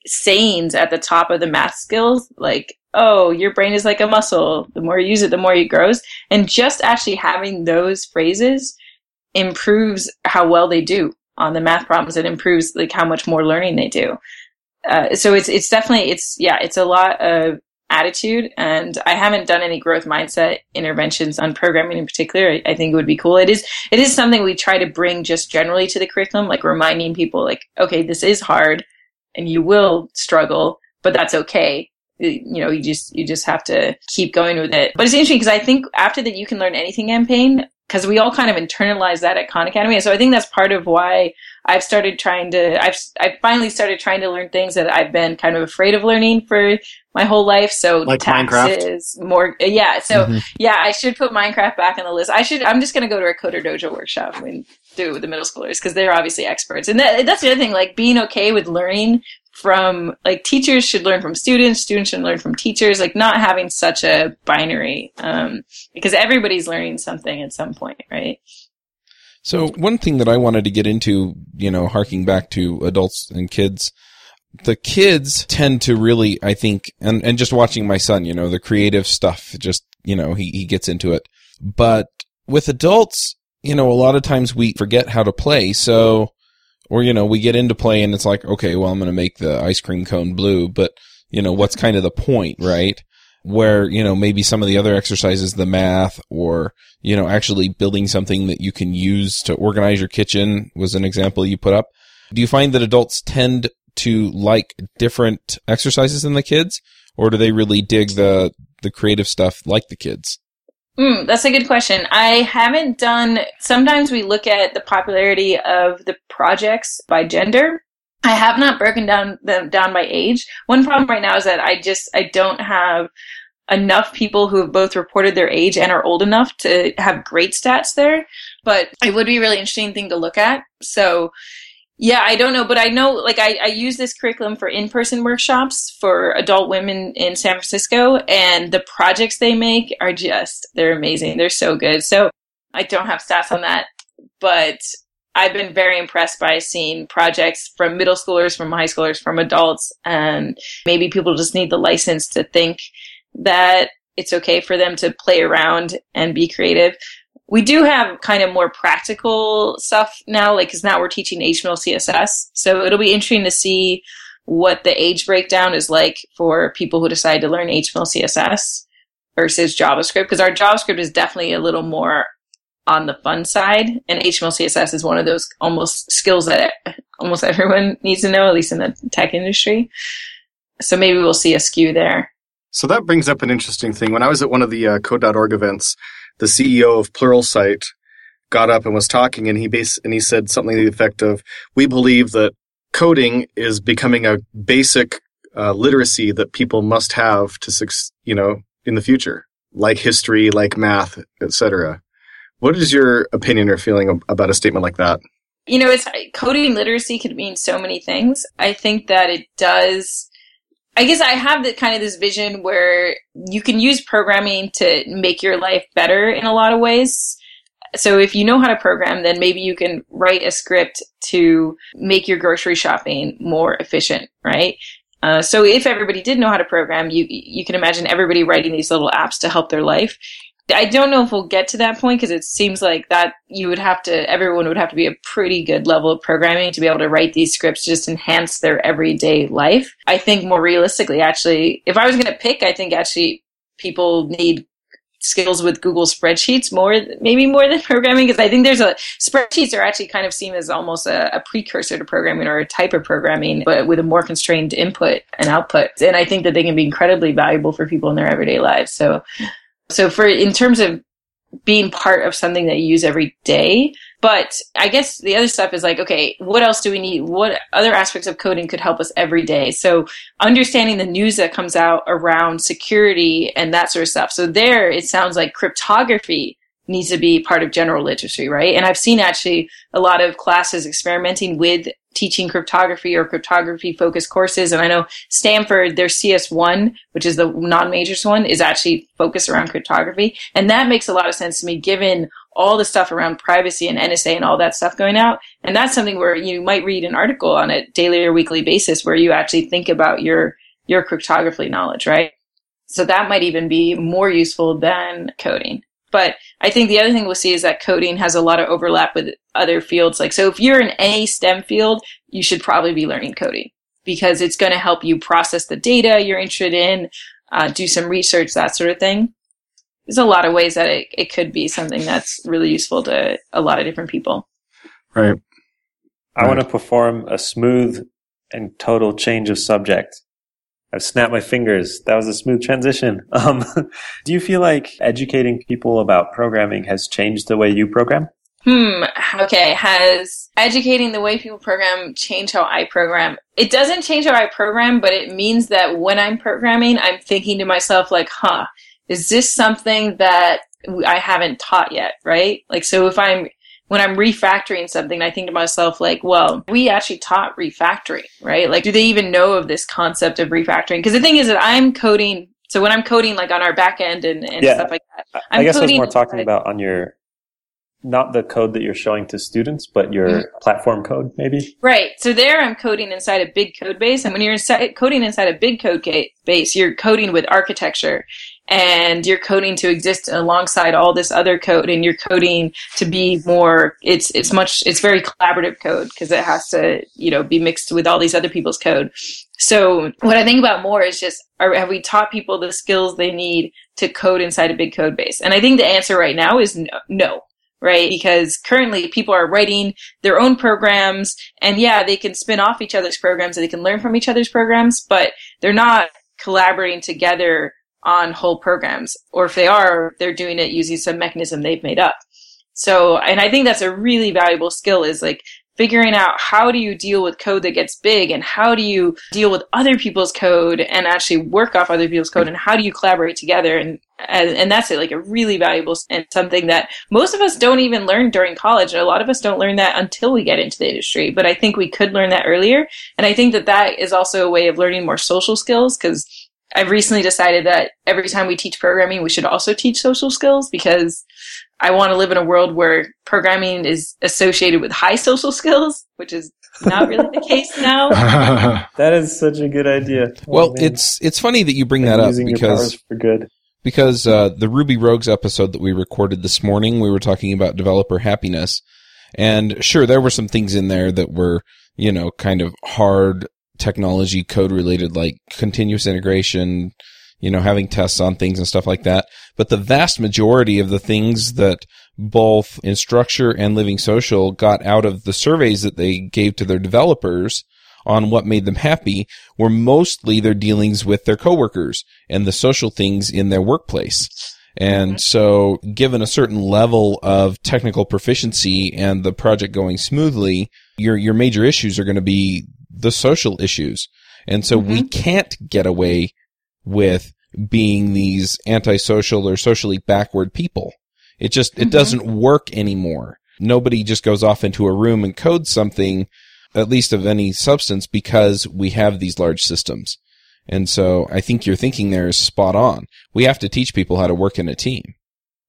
sayings at the top of the math skills, like, oh, your brain is like a muscle. The more you use it, the more it grows. And just actually having those phrases improves how well they do on the math problems. It improves like how much more learning they do. Uh, so it's, it's definitely, it's, yeah, it's a lot of attitude. And I haven't done any growth mindset interventions on programming in particular. I, I, think it would be cool. It is, it is something we try to bring just generally to the curriculum, like reminding people like, okay, this is hard and you will struggle, but that's okay. You know, you just, you just have to keep going with it. But it's interesting because I think after that you can learn anything campaign because we all kind of internalize that at Khan Academy. And so I think that's part of why I've started trying to, I've, I've finally started trying to learn things that I've been kind of afraid of learning for my whole life. So like taxes, Minecraft? more, yeah. So mm-hmm. yeah, I should put Minecraft back on the list. I should, I'm just going to go to a Coder Dojo workshop and do it with the middle schoolers because they're obviously experts. And that, that's the other thing, like being okay with learning from like teachers should learn from students students should learn from teachers like not having such a binary um, because everybody's learning something at some point right? So one thing that i wanted to get into you know harking back to adults and kids the kids tend to really i think and, and just watching my son you know the creative stuff just you know he, he gets into it. But with adults you know a lot of times we forget how to play so or, you know, we get into play and it's like, okay, well, I'm going to make the ice cream cone blue, but, you know, what's kind of the point, right? Where, you know, maybe some of the other exercises, the math or, you know, actually building something that you can use to organize your kitchen was an example you put up. Do you find that adults tend to like different exercises than the kids? Or do they really dig the, the creative stuff like the kids? Mm, that's a good question. I haven't done, sometimes we look at the popularity of the projects by gender. I have not broken down them down by age. One problem right now is that I just, I don't have enough people who have both reported their age and are old enough to have great stats there. But it would be a really interesting thing to look at. So yeah, I don't know, but I know like I, I use this curriculum for in person workshops for adult women in San Francisco, and the projects they make are just they're amazing. They're so good. So I don't have stats on that, but I've been very impressed by seeing projects from middle schoolers, from high schoolers, from adults, and maybe people just need the license to think that it's okay for them to play around and be creative we do have kind of more practical stuff now, like, cause now we're teaching HTML, CSS. So it'll be interesting to see what the age breakdown is like for people who decide to learn HTML, CSS versus JavaScript. Cause our JavaScript is definitely a little more on the fun side and HTML, CSS is one of those almost skills that almost everyone needs to know, at least in the tech industry. So maybe we'll see a skew there. So that brings up an interesting thing. When I was at one of the uh, code.org events, the CEO of Pluralsight got up and was talking, and he bas- and he said something to the effect of, "We believe that coding is becoming a basic uh, literacy that people must have to, you know, in the future, like history, like math, etc." What is your opinion or feeling about a statement like that? You know, it's coding literacy could mean so many things. I think that it does I guess I have the kind of this vision where you can use programming to make your life better in a lot of ways. So if you know how to program, then maybe you can write a script to make your grocery shopping more efficient, right? Uh, so if everybody did know how to program, you you can imagine everybody writing these little apps to help their life. I don't know if we'll get to that point because it seems like that you would have to, everyone would have to be a pretty good level of programming to be able to write these scripts to just enhance their everyday life. I think more realistically, actually, if I was going to pick, I think actually people need skills with Google spreadsheets more, maybe more than programming, because I think there's a spreadsheets are actually kind of seen as almost a, a, precursor to programming or a type of programming, but with a more constrained input and output. And I think that they can be incredibly valuable for people in their everyday lives. So so for in terms of being part of something that you use every day. But I guess the other stuff is like, okay, what else do we need? What other aspects of coding could help us every day? So understanding the news that comes out around security and that sort of stuff. So there, it sounds like cryptography needs to be part of general literacy, right? And I've seen actually a lot of classes experimenting with teaching cryptography or cryptography focused courses. And I know Stanford, their CS1, which is the non-majors one, is actually focused around cryptography. And that makes a lot of sense to me given all the stuff around privacy and NSA and all that stuff going out. And that's something where you might read an article on a daily or weekly basis where you actually think about your, your cryptography knowledge, right? So that might even be more useful than coding. But I think the other thing we'll see is that coding has a lot of overlap with other fields. Like, so if you're in any STEM field, you should probably be learning coding because it's going to help you process the data you're interested in, uh, do some research, that sort of thing. There's a lot of ways that it, it could be something that's really useful to a lot of different people. Right. I Right. want to perform a smooth and total change of subject. I've snapped my fingers. That was a smooth transition. Um, do you feel like educating people about programming has changed the way you program? Hmm. Okay. Has educating the way people program changed how I program? It doesn't change how I program, but it means that when I'm programming, I'm thinking to myself, like, huh, is this something that I haven't taught yet? Right? Like, so if I'm, when I'm refactoring something, I think to myself, like, well, we actually taught refactoring, right? Like, do they even know of this concept of refactoring? Because the thing is that I'm coding. So when I'm coding, like on our back end and, and Yeah. stuff like that, I'm I guess I was more talking inside- about on your, not the code that you're showing to students, but your Mm-hmm. platform code, maybe. Right. So there I'm coding inside a big code base. And when you're inside, coding inside a big code base, you're coding with architecture and you're coding to exist alongside all this other code and you're coding to be more, it's, it's much, it's very collaborative code because it has to, you know, be mixed with all these other people's code. So what I think about more is just, are, have we taught people the skills they need to code inside a big code base? And I think the answer right now is no. no right? Because currently people are writing their own programs and yeah, they can spin off each other's programs and they can learn from each other's programs, but they're not collaborating together on whole programs. Or if they are, they're doing it using some mechanism they've made up. So, and I think that's a really valuable skill is like figuring out how do you deal with code that gets big and how do you deal with other people's code and actually work off other people's code and how do you collaborate together and and, and that's it like a really valuable and something that most of us don't even learn during college and a lot of us don't learn that until we get into the industry but i think we could learn that earlier and i think that that is also a way of learning more social skills because i've recently decided that every time we teach programming we should also teach social skills because I want to live in a world where programming is associated with high social skills, which is not really the case now. That is such a good idea. Oh, Well, man. it's it's funny that you bring And that up because for good. because uh, the Ruby Rogues episode that we recorded this morning, we were talking about developer happiness, and sure, there were some things in there that were you know kind of hard technology code related, like continuous integration, you know, having tests on things and stuff like that. But the vast majority of the things that both Instructure and Living Social got out of the surveys that they gave to their developers on what made them happy were mostly their dealings with their coworkers and the social things in their workplace. And mm-hmm. so given a certain level of technical proficiency and the project going smoothly, your, your major issues are going to be the social issues. And so we can't get away with being these antisocial or socially backward people. It just, it Mhm. doesn't work anymore. Nobody just goes off into a room and codes something, at least of any substance, because we have these large systems. And so I think your thinking there is spot on. We have to teach people how to work in a team.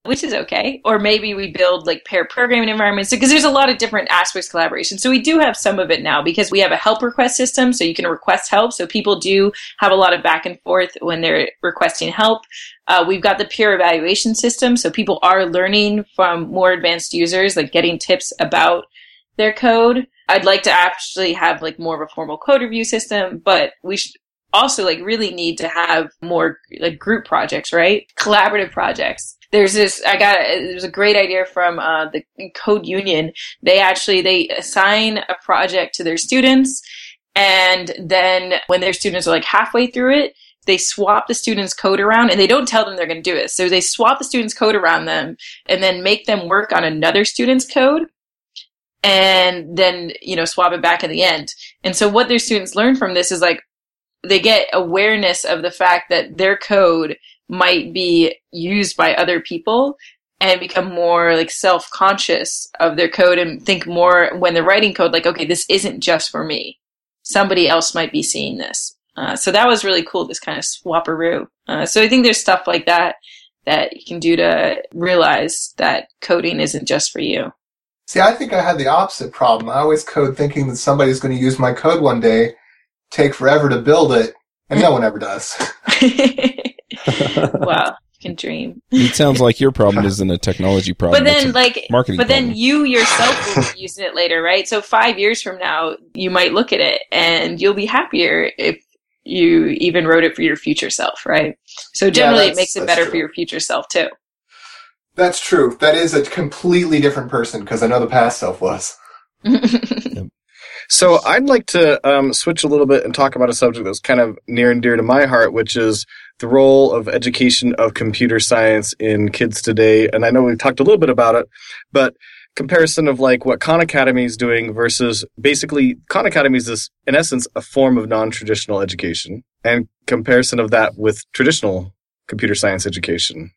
Which is okay. Or maybe we build like pair programming environments because there's a lot of different aspects of collaboration. So we do have some of it now because we have a help request system. So you can request help. So people do have a lot of back and forth when they're requesting help. Uh, we've got the peer evaluation system. So people are learning from more advanced users, like getting tips about their code. I'd like to actually have like more of a formal code review system, but we should also like really need to have more like group projects, right? Collaborative projects. There's this i got there's a great idea from uh, the code union. They actually they assign a project to their students and then when their students are like halfway through it they swap the students code around and they don't tell them they're going to do it. So they swap the students code around them and then make them work on another student's code and then you know swap it back in the end. And so what their students learn from this is like they get awareness of the fact that their code might be used by other people and become more like self-conscious of their code and think more when they're writing code like okay this isn't just for me somebody else might be seeing this uh, so that was really cool this kind of swaparoo uh, so i think there's stuff like that that you can do to realize that coding isn't just for you. See, I think I had the opposite problem. I always code thinking that somebody's going to use my code one day, take forever to build it, and no one ever does. wow, you can dream. It sounds like your problem isn't a technology problem. But then, it's a like, marketing but then problem. you yourself will be using it later, right? So five years from now, you might look at it and you'll be happier if you even wrote it for your future self, right? So generally, it makes it better true. for your future self too. That's true. That is a completely different person because I know the past self was. So I'd like to um, switch a little bit and talk about a subject that's kind of near and dear to my heart, which is the role of education of computer science in kids today. And I know we've talked a little bit about it, but comparison of like what Khan Academy is doing versus basically Khan Academy is this, in essence, a form of non-traditional education and comparison of that with traditional computer science education.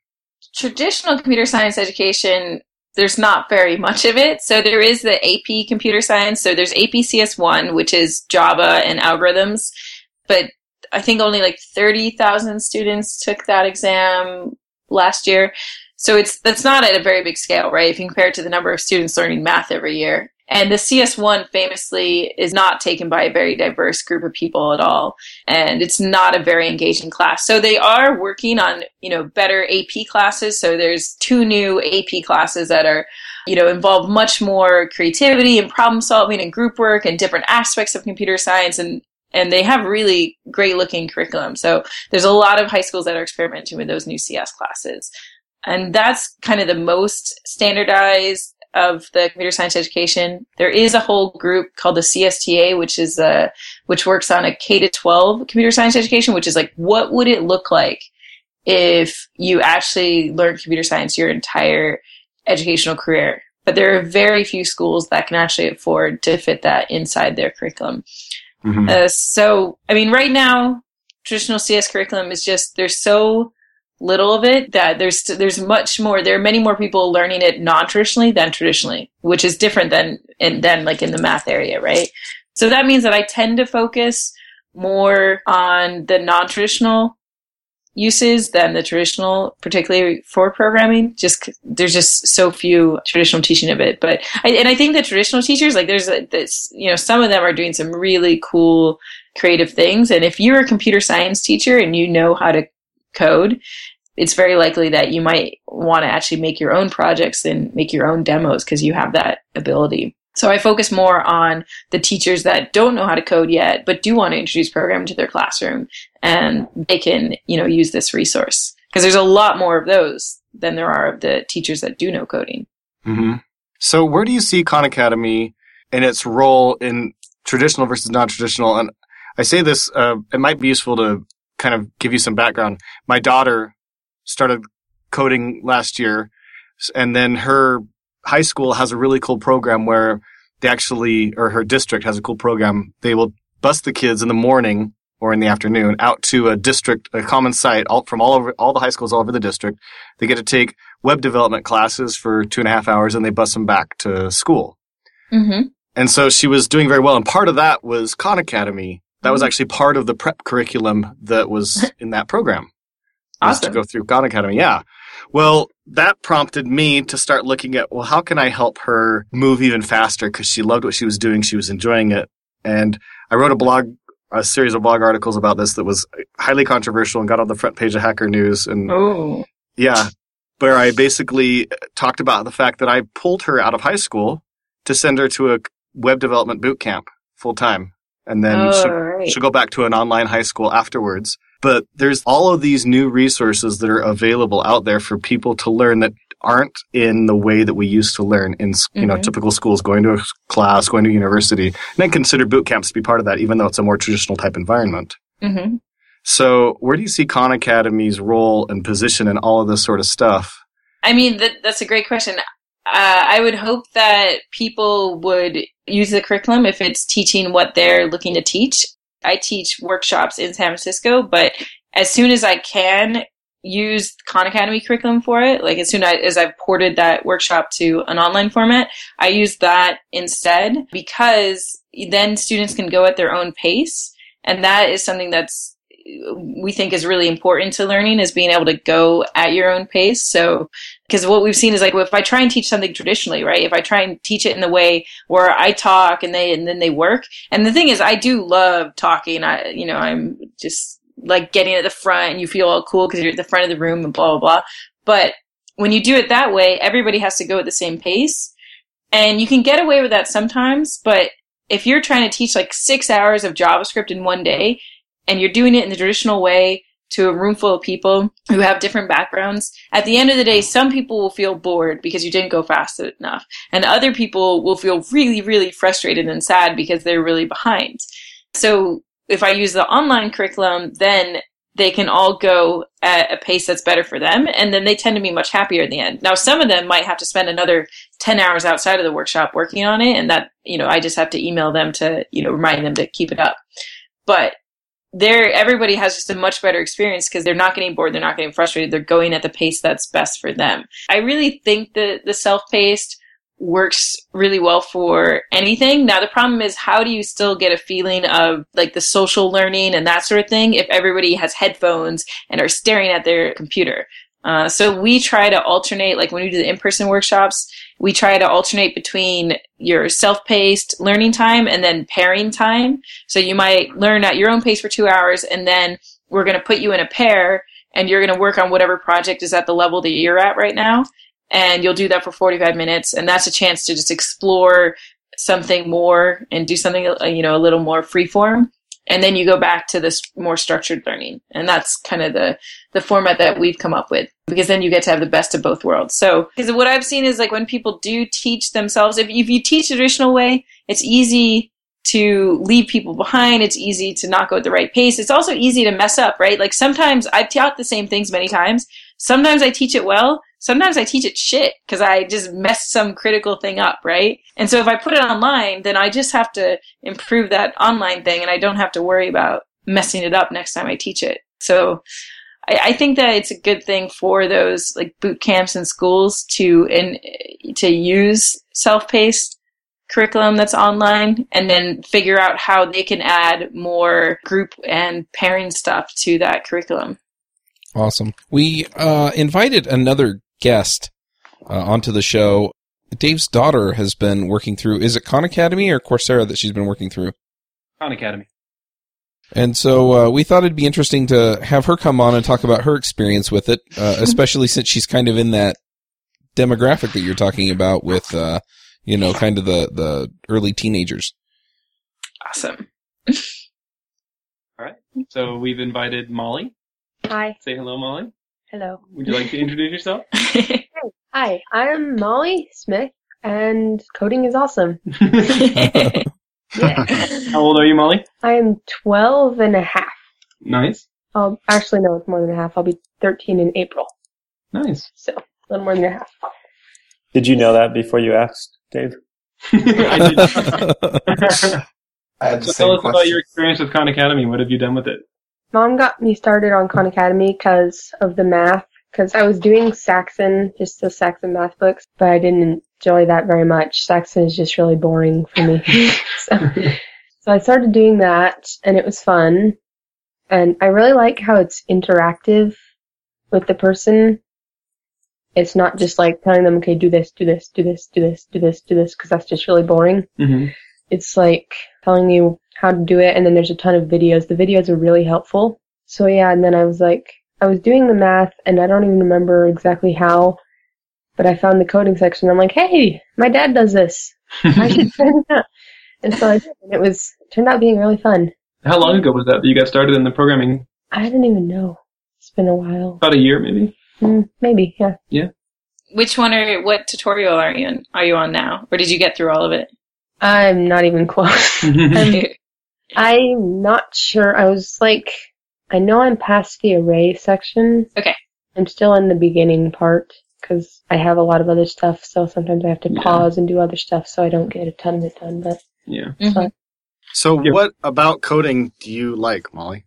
traditional computer science education, there's not very much of it. So there is the AP computer science. So there's AP CS1, which is Java and algorithms. But I think only like 30,000 students took that exam last year. So it's, that's not at a very big scale, right? If you compare it to the number of students learning math every year. And the CS1 famously is not taken by a very diverse group of people at all. And it's not a very engaging class. So they are working on, you know, better AP classes. So there's two new AP classes that are, you know, involve much more creativity and problem solving and group work and different aspects of computer science. And, and they have really great looking curriculum. So there's a lot of high schools that are experimenting with those new CS classes. And that's kind of the most standardized of the computer science education. There is a whole group called the CSTA, which is a, which works on a K to 12 computer science education, which is like, what would it look like if you actually learned computer science your entire educational career? But there are very few schools that can actually afford to fit that inside their curriculum. Mhm. Uh, so, I mean, right now, traditional CS curriculum is just there's so little of it that there's there's much more. There are many more people learning it non-traditionally than traditionally, which is different than in than like in the math area, right? So that means that I tend to focus more on the non-traditional uses than the traditional, particularly for programming. just there's just so few traditional teaching of it. But I, and I think the traditional teachers, like there's a, this, you know, some of them are doing some really cool creative things. And if you're a computer science teacher and you know how to code, it's very likely that you might want to actually make your own projects and make your own demos because you have that ability. So I focus more on the teachers that don't know how to code yet, but do want to introduce programming to their classroom and they can, you know, use this resource because there's a lot more of those than there are of the teachers that do know coding. hmm So, where do you see Khan Academy and its role in traditional versus non-traditional? And I say this, uh, it might be useful to kind of give you some background. My daughter started coding last year, and then her high school has a really cool program where they actually, or her district has a cool program. They will bus the kids in the morning or in the afternoon out to a district, a common site, all from all over, all the high schools all over the district. They get to take web development classes for two and a half hours and they bus them back to school. Mm-hmm. And so she was doing very well. And part of that was Khan Academy. That was mm-hmm. actually part of the prep curriculum that was in that program. Was to go through Khan Academy. Yeah. Well, that prompted me to start looking at, well, how can I help her move even faster? Cause she loved what she was doing. She was enjoying it. And I wrote a blog, a series of blog articles about this that was highly controversial and got on the front page of Hacker News. And Oh, yeah, where I basically talked about the fact that I pulled her out of high school to send her to a web development boot camp full time. And then oh, she'll, right. she'll go back to an online high school afterwards. But there's all of these new resources that are available out there for people to learn that aren't in the way that we used to learn in you know Mhm. typical schools going to a class going to university and then consider boot camps to be part of that even though it's a more traditional type environment hmm so where do you see Khan Academy's role and position in all of this sort of stuff I mean, that, that's a great question. Uh, I would hope that people would use the curriculum if it's teaching what they're looking to teach. I teach workshops in San Francisco, but as soon as I can use Khan Academy curriculum for it, like as soon as I've ported that workshop to an online format, I use that instead because then students can go at their own pace. And that is something that's we think is really important to learning is being able to go at your own pace. So, because what we've seen is like, if I try and teach something traditionally, right? If I try and teach it in the way where I talk and they, and then they work. And the thing is, I do love talking. I, you know, I'm just like getting at the front and you feel all cool because you're at the front of the room and blah, blah, blah. But when you do it that way, everybody has to go at the same pace. And you can get away with that sometimes, but if you're trying to teach like six hours of JavaScript in one day and you're doing it in the traditional way to a room full of people who have different backgrounds, at the end of the day, some people will feel bored because you didn't go fast enough. And other people will feel really, really frustrated and sad because they're really behind. So if I use the online curriculum, then they can all go at a pace that's better for them and then they tend to be much happier in the end now some of them might have to spend another 10 hours outside of the workshop working on it and that you know i just have to email them to you know remind them to keep it up but there everybody has just a much better experience because they're not getting bored they're not getting frustrated they're going at the pace that's best for them i really think that the self-paced works really well for anything. Now the problem is how do you still get a feeling of like the social learning and that sort of thing if everybody has headphones and are staring at their computer? Uh, so we try to alternate, like when we do the in-person workshops, we try to alternate between your self-paced learning time and then pairing time. So you might learn at your own pace for two hours and then we're going to put you in a pair and you're going to work on whatever project is at the level that you're at right now and you'll do that for 45 minutes and that's a chance to just explore something more and do something uh, you know a little more freeform and then you go back to this more structured learning. And that's kind of the the format that we've come up with because then you get to have the best of both worlds. So because what i've seen is like when people do teach themselves if, if you teach traditional way it's easy to leave people behind. It's easy to not go at the right pace. It's also easy to mess up right? Like sometimes i've taught the same things many times. Sometimes i teach it well sometimes I teach it shit because I just messed some critical thing up, right? And so if I put it online, then I just have to improve that online thing and I don't have to worry about messing it up next time I teach it. So I, I think that it's a good thing for those like boot camps and schools to in to use self-paced curriculum that's online and then figure out how they can add more group and pairing stuff to that curriculum. Awesome. We uh, invited another guest uh, onto the show. Dave's daughter has been working through, is it Khan Academy or Coursera that she's been working through? Khan Academy. And so uh, we thought it'd be interesting to have her come on and talk about her experience with it, uh, especially since she's kind of in that demographic that you're talking about with, uh, you know, kind of the, the early teenagers. Awesome. All right. So we've invited Molly. Hi. Say hello, Molly. Hello. Would you like to introduce yourself? Hi, I'm Molly Smith, and coding is awesome. Yeah. How old are you, Molly? I am 12 and a half. Nice. I'll, actually, no, it's more than a half. I'll be 13 in April. Nice. So, a little more than a half. Did you know that before you asked, Dave? I did. I had the so same tell us about your experience with Khan Academy. What have you done with it? Mom got me started on Khan Academy because of the math. Because I was doing Saxon, just the Saxon math books, but I didn't enjoy that very much. Saxon is just really boring for me. so, so I started doing that, and it was fun. And I really like how it's interactive with the person. It's not just like telling them, okay, do this, do this, do this, do this, do this, do this, because that's just really boring Mm-hmm. it's like telling you how to do it and then there's a ton of videos. The videos are really helpful. So yeah, and then I was like, I was doing the math and I don't even remember exactly how, but I found the coding section. I'm like, hey, my dad does this. I should try it out. And so I did, and it was, it turned out being really fun. How long ago was that that you got started in the programming? I didn't even know. It's been a while. About a year, maybe. Mm, maybe, yeah. Yeah. Which one are what tutorial are you on? Are you on now, or did you get through all of it? I'm not even close. I'm not sure. I was like, I know I'm past the array section. Okay. I'm still in the beginning part because I have a lot of other stuff, so sometimes I have to Yeah. pause and do other stuff so I don't get a ton of it done. But, yeah. Mhm. So, Yeah. what about coding do you like, Molly?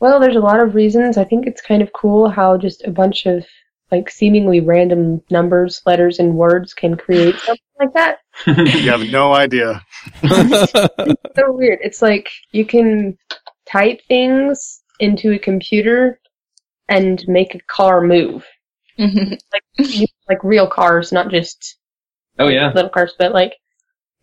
well, there's a lot of reasons. I think it's kind of cool how just a bunch of like seemingly random numbers, letters, and words can create something like that. You have no idea. so weird. It's like you can type things into a computer and make a car move. Mhm. Like real cars, not just Oh yeah. little cars, but like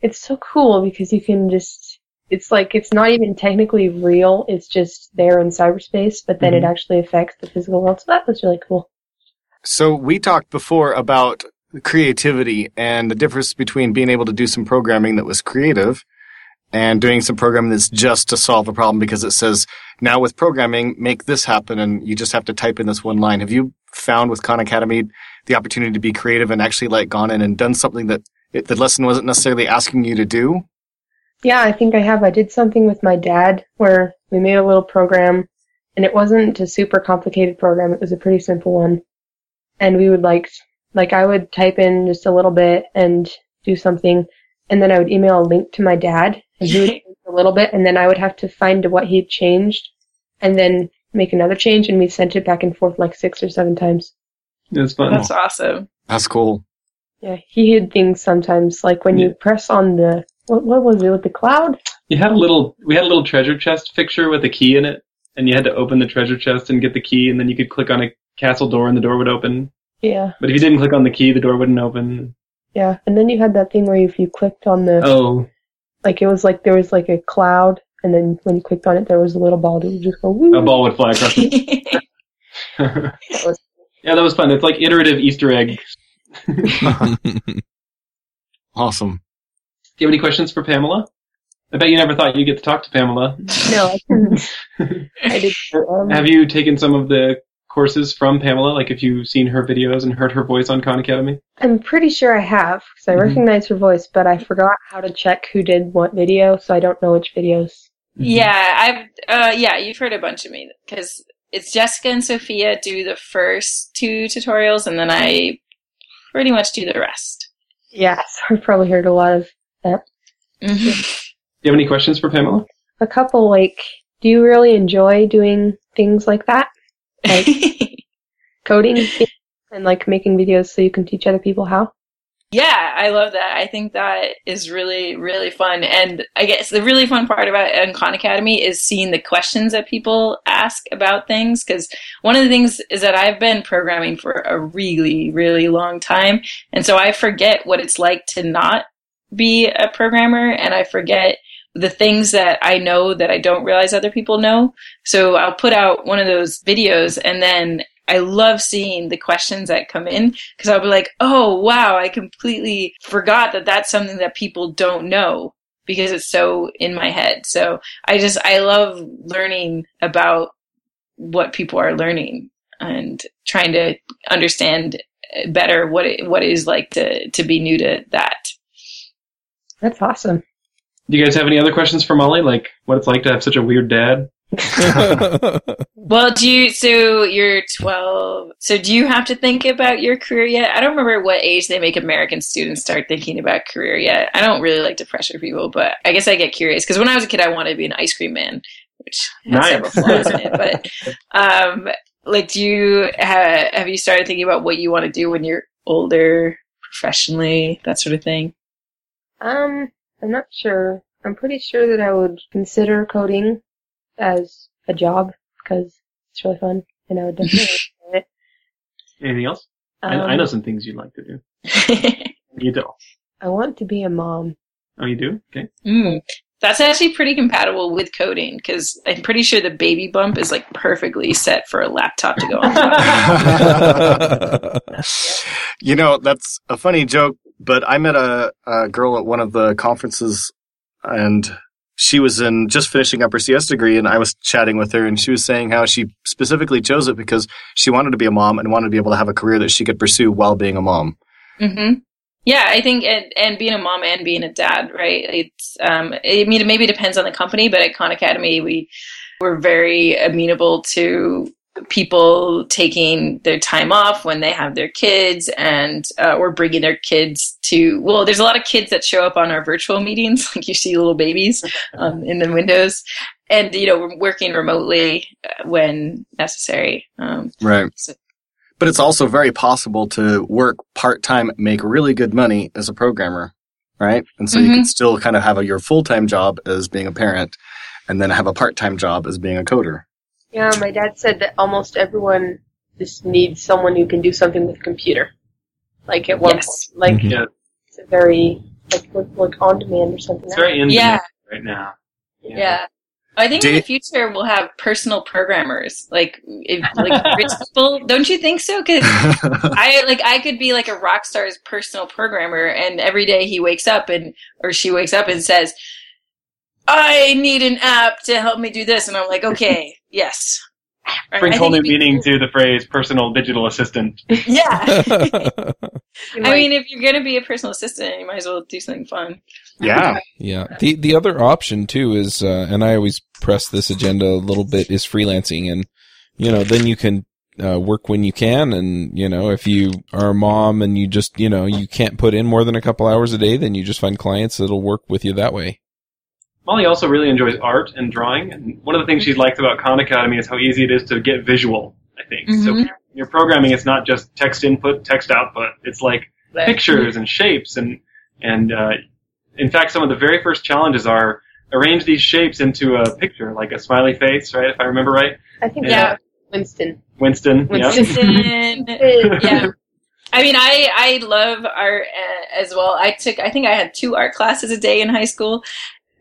it's so cool because you can just it's like it's not even technically real, it's just there in cyberspace, but then it actually affects the physical world. So that was really cool. So we talked before about creativity and the difference between being able to do some programming that was creative and doing some programming that's just to solve a problem because it says now with programming make this happen and you just have to type in this one line. Have you found with Khan Academy the opportunity to be creative and actually like gone in and done something that it, the lesson wasn't necessarily asking you to do? Yeah, I think I have. I did something with my dad where we made a little program and it wasn't a super complicated program. It was a pretty simple one. And we would like, like I would type in just a little bit and do something and then I would email a link to my dad and he would change a little bit and then I would have to find what he'd changed and then make another change and we sent it back and forth like six or seven times. It's fun. That's awesome. That's cool. Yeah, he hid things sometimes like when you press on the, what, what was it with the cloud? You had a little. We had a little treasure chest picture with a key in it, and you had to open the treasure chest and get the key, and then you could click on a castle door, and the door would open. Yeah, But if you didn't click on the key, the door wouldn't open. yeah. And then you had that thing where if you clicked on the, Oh, like it was like there was like a cloud, and then when you clicked on it, there was a little ball that would just go. Woo. a ball would fly across. it. was- yeah, that was fun. It's like iterative Easter egg. Awesome. Do you have any questions for Pamela? I bet you never thought you'd get to talk to Pamela. No, I didn't. I did. Um, Have you taken some of the courses from Pamela? Like, if you've seen her videos and heard her voice on Khan Academy? I'm pretty sure I have because I Mhm. recognize her voice, but I forgot how to check who did what video, so I don't know which videos. Yeah, I've uh yeah, you've heard a bunch of me because it's Jessica and Sophia do the first two tutorials, and then I pretty much do the rest. Yeah, so I've probably heard a lot of Mhm. Do you have any questions for Pamela? a couple. Like, do you really enjoy doing things like that, like coding and like making videos so you can teach other people how? Yeah, I love that. I think that is really, really fun. And I guess the really fun part about Khan Academy is seeing the questions that people ask about things. Because one of the things is that I've been programming for a really, really long time. And so I forget what it's like to not be a programmer and I forget the things that I know that I don't realize other people know. So I'll put out one of those videos and then I love seeing the questions that come in because I'll be like, oh, wow, I completely forgot that that's something that people don't know because it's so in my head. So I just, I love learning about what people are learning and trying to understand eh, better what it, what it is like to, to be new to that. That's awesome. Do you guys have any other questions for Molly? Like, what it's like to have such a weird dad? Well, do you, so you're 12, so do you have to think about your career yet? I don't remember what age they make American students start thinking about career yet. I don't really like to pressure people, but I guess I get curious because when I was a kid, I wanted to be an ice cream man, which has Nice. several flaws in it. But, um, like, do you, have, have you started thinking about what you want to do when you're older, professionally, that sort of thing? Um, I'm not sure. I'm pretty sure that I would consider coding as a job because it's really fun, and I would definitely enjoy it. Anything else? I, Um, I know some things you'd like to do. You don't. I want to be a mom. Oh, you do? Okay. Mm. That's actually pretty compatible with coding because I'm pretty sure the baby bump is like perfectly set for a laptop to go on. top. you know, that's a funny joke, but I met a, a girl at one of the conferences and she was in just finishing up her CS degree and I was chatting with her and she was saying how she specifically chose it because she wanted to be a mom and wanted to be able to have a career that she could pursue while being a mom. Mm-hmm. Yeah, I think and, and being a mom and being a dad, right? It's um, I mean, it maybe depends on the company, but at Khan Academy, we we're very amenable to people taking their time off when they have their kids and uh, or bringing their kids to well there's a lot of kids that show up on our virtual meetings like you see little babies um, in the windows and you know we're working remotely uh, when necessary um, Right. So- But it's also very possible to work part time, make really good money as a programmer, right? And so you Mhm. can still kind of have a, your full time job as being a parent and then have a part time job as being a coder. Yeah, my dad said that almost everyone just needs someone who can do something with a computer. Like at one Yes. point. Like Mhm. Yeah. it's a very like like, like on demand or something. It's very in Yeah. right now. Yeah. I think in the future we'll have personal programmers, like if, like rich people. Don't you think so? Because I like I could be like a rock star's personal programmer, and every day he wakes up and or she wakes up and says, "I need an app to help me do this," and I'm like, "Okay, yes." Right, Brings whole new meaning to the phrase personal digital assistant. Yeah. I mean, if you're gonna be a personal assistant, you might as well do something fun. yeah. Yeah. The the other option too is, uh, and I always press this agenda a little bit, is freelancing, and you know, then you can uh, work when you can, and you know, if you are a mom and you just, you know, you can't put in more than a couple hours a day, then you just find clients that'll work with you that way. Molly also really enjoys art and drawing, and one of the things she likes about Khan Academy is how easy it is to get visual. I think so. Mhm. When you're programming, it's not just text input, text output. It's like pictures and shapes, and and uh, in fact, some of the very first challenges are arrange these shapes into a picture, like a smiley face, right? If I remember right, I think Yeah. yeah. Winston. Winston. Winston. Yeah. yeah. I mean, I I love art uh, as well. I took I think I had two art classes a day in high school,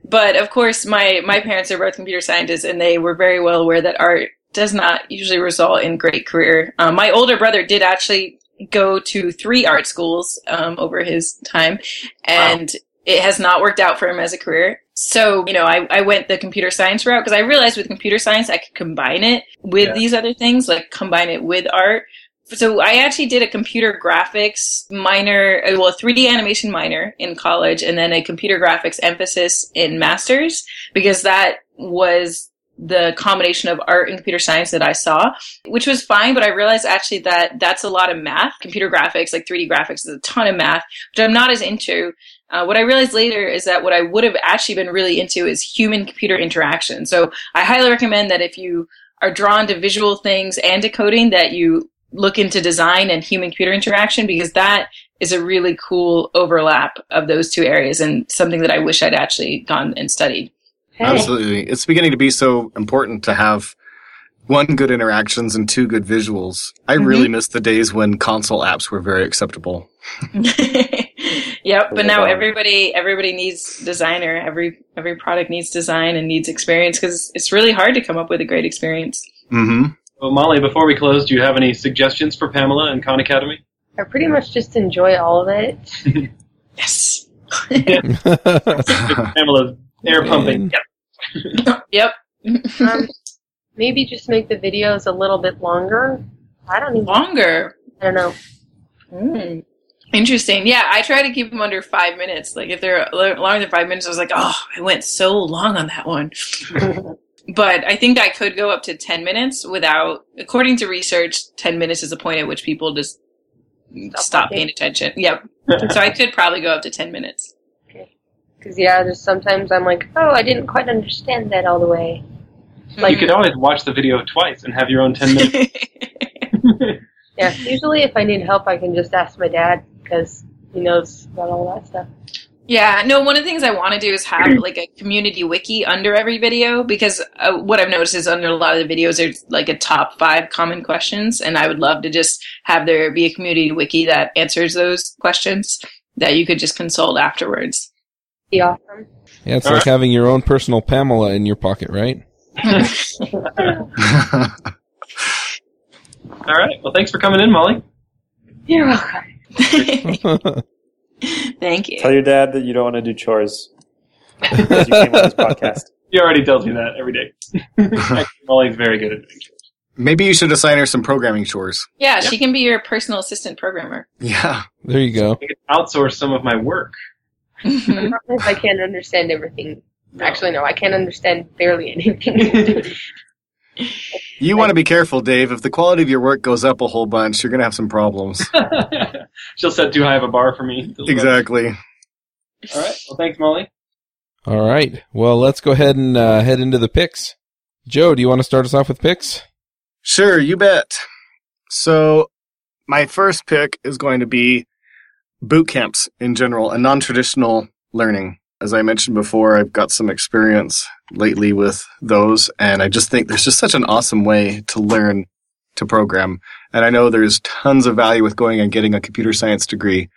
but of course my my parents are both computer scientists, and they were very well aware that art does not usually result in great career. Um, my older brother did actually go to three art schools um, over his time, and it has not worked out for him as a career. So, you know, I, I went the computer science route because I realized with computer science, I could combine it with Yeah. these other things, like combine it with art. So I actually did a computer graphics minor, well, a 3D animation minor in college and then a computer graphics emphasis in masters because that was the combination of art and computer science that I saw, which was fine. But I realized actually that that's a lot of math. Computer graphics, like 3D graphics is a ton of math, which I'm not as into. Uh, what I realized later is that what I would have actually been really into is human computer interaction. So I highly recommend that if you are drawn to visual things and decoding that you look into design and human computer interaction because that is a really cool overlap of those two areas and something that I wish I'd actually gone and studied. Hey. Absolutely. It's beginning to be so important to have one, good interactions and two, good visuals. I Mhm. really miss the days when console apps were very acceptable. yep, but now everybody everybody needs designer. Every every product needs design and needs experience because it's really hard to come up with a great experience. hmm Well, Molly, before we close, do you have any suggestions for Pamela and Khan Academy? I pretty much just enjoy all of it. Yes. Pamela's air pumping. Man. Yep. Um, maybe just make the videos a little bit longer. I don't even. Longer. I don't know. Mm. Interesting. Yeah, I try to keep them under five minutes. Like if they're longer than five minutes, I was like, oh, I went so long on that one. But I think I could go up to ten minutes without. According to research, ten minutes is the point at which people just stop watching. paying attention. Yep. so I could probably go up to ten minutes. Because yeah, just sometimes I'm like, oh, I didn't quite understand that all the way. Like, you could always watch the video twice and have your own 10 minutes. Yeah, usually if I need help, I can just ask my dad because he knows about all that stuff. Yeah, no, one of the things I want to do is have like a community wiki under every video because uh, what I've noticed is under a lot of the videos there's like a top five common questions, and I would love to just have there be a community wiki that answers those questions that you could just consult afterwards. Be awesome. Yeah, it's All like having your own personal Pamela in your pocket, right? All right. Well, thanks for coming in, Molly. You're welcome. Thank you. Tell your dad that you don't want to do chores. Because you came on this podcast. He already tells me that every day. Molly's very good at doing chores. Maybe you should assign her some programming chores. Yeah, she can be your personal assistant programmer. Yeah. there you go. I could outsource some of my work. Mhm. I can't understand everything. Actually, no, I can't understand barely anything. You want to be careful, Dave. If the quality of your work goes up a whole bunch, you're going to have some problems. She'll set too high of a bar for me. exactly. All right. Well, thanks, Molly. All right. Well, let's go ahead and uh, head into the picks. Joe, do you want to start us off with picks? Sure, you bet. So, my first pick is going to be boot camps in general and non traditional learning. As I mentioned before, I've got some experience lately with those, and I just think there's just such an awesome way to learn to program. And I know there's tons of value with going and getting a computer science degree.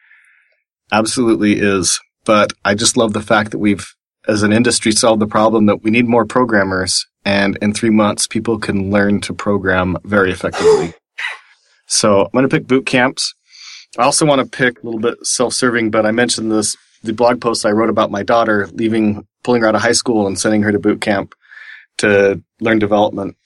Absolutely is. But I just love the fact that we've, as an industry, solved the problem that we need more programmers. And in three months, people can learn to program very effectively. so I'm going to pick boot camps. I also want to pick a little bit self-serving, but I mentioned this, the blog post I wrote about my daughter leaving, pulling her out of high school and sending her to boot camp to learn development.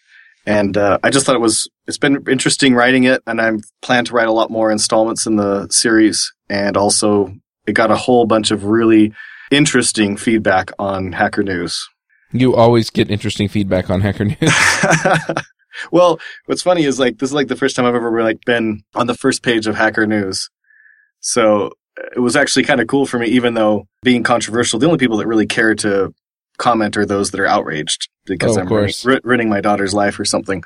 And uh, I just thought it was it's been interesting writing it, and I plan to write a lot more installments in the series. And also, it got a whole bunch of really interesting feedback on Hacker News. You always get interesting feedback on Hacker News. well, what's funny is like this is like the first time I've ever like been on the first page of Hacker News. So it was actually kind of cool for me, even though being controversial, the only people that really care to comment are those that are outraged because Oh, I'm ruining, ruining my daughter's life or something.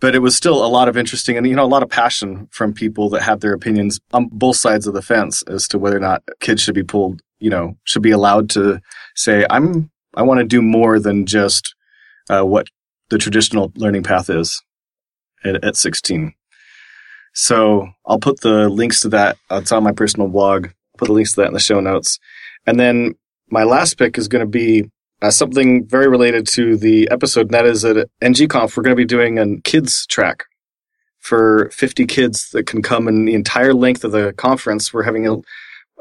But it was still a lot of interesting and, you know, a lot of passion from people that had their opinions on both sides of the fence as to whether or not kids should be pulled, you know, should be allowed to say, I'm, I want to do more than just uh, what the traditional learning path is at, at 16. So I'll put the links to that. It's on my personal blog. Put the links to that in the show notes. And then my last pick is going to be uh, something very related to the episode. And that is at NGConf, we're going to be doing a kids track for 50 kids that can come in the entire length of the conference. We're having a,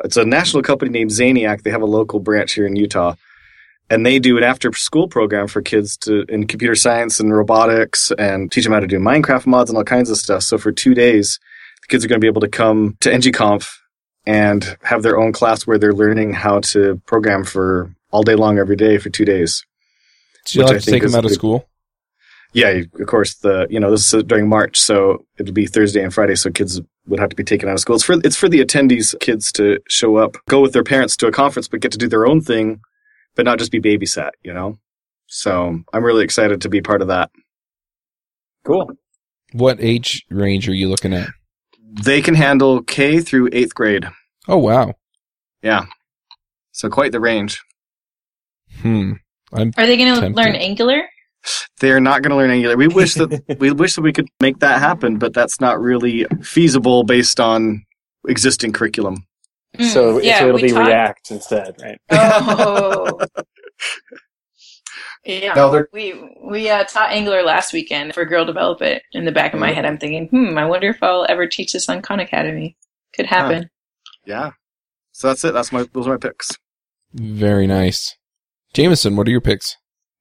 it's a national company named Zaniac. They have a local branch here in Utah. And they do an after school program for kids to in computer science and robotics and teach them how to do Minecraft mods and all kinds of stuff. So for two days, the kids are going to be able to come to NGConf and have their own class where they're learning how to program for all day long every day for two days. So you'll have to take them out of school. Yeah, of course. The you know this is during March, so it'll be Thursday and Friday, so kids would have to be taken out of school. It's for it's for the attendees, kids to show up, go with their parents to a conference, but get to do their own thing, but not just be babysat. You know. So I'm really excited to be part of that. Cool. What age range are you looking at? They can handle K through eighth grade. Oh wow. Yeah. So quite the range. Hmm. I'm Are they going to learn Angular? They're not going to learn Angular. We wish that we wish that we could make that happen, but that's not really feasible based on existing curriculum. Mm, so, yeah, so it'll be taught- React instead, right? Oh. yeah. No, they're we we uh, taught Angular last weekend for Girl Develop It. In the back of my head, I'm thinking, hmm, I wonder if I'll ever teach this on Khan Academy. Could happen. Yeah. So that's it. That's my those are my picks. very nice. Jameson, what are your picks?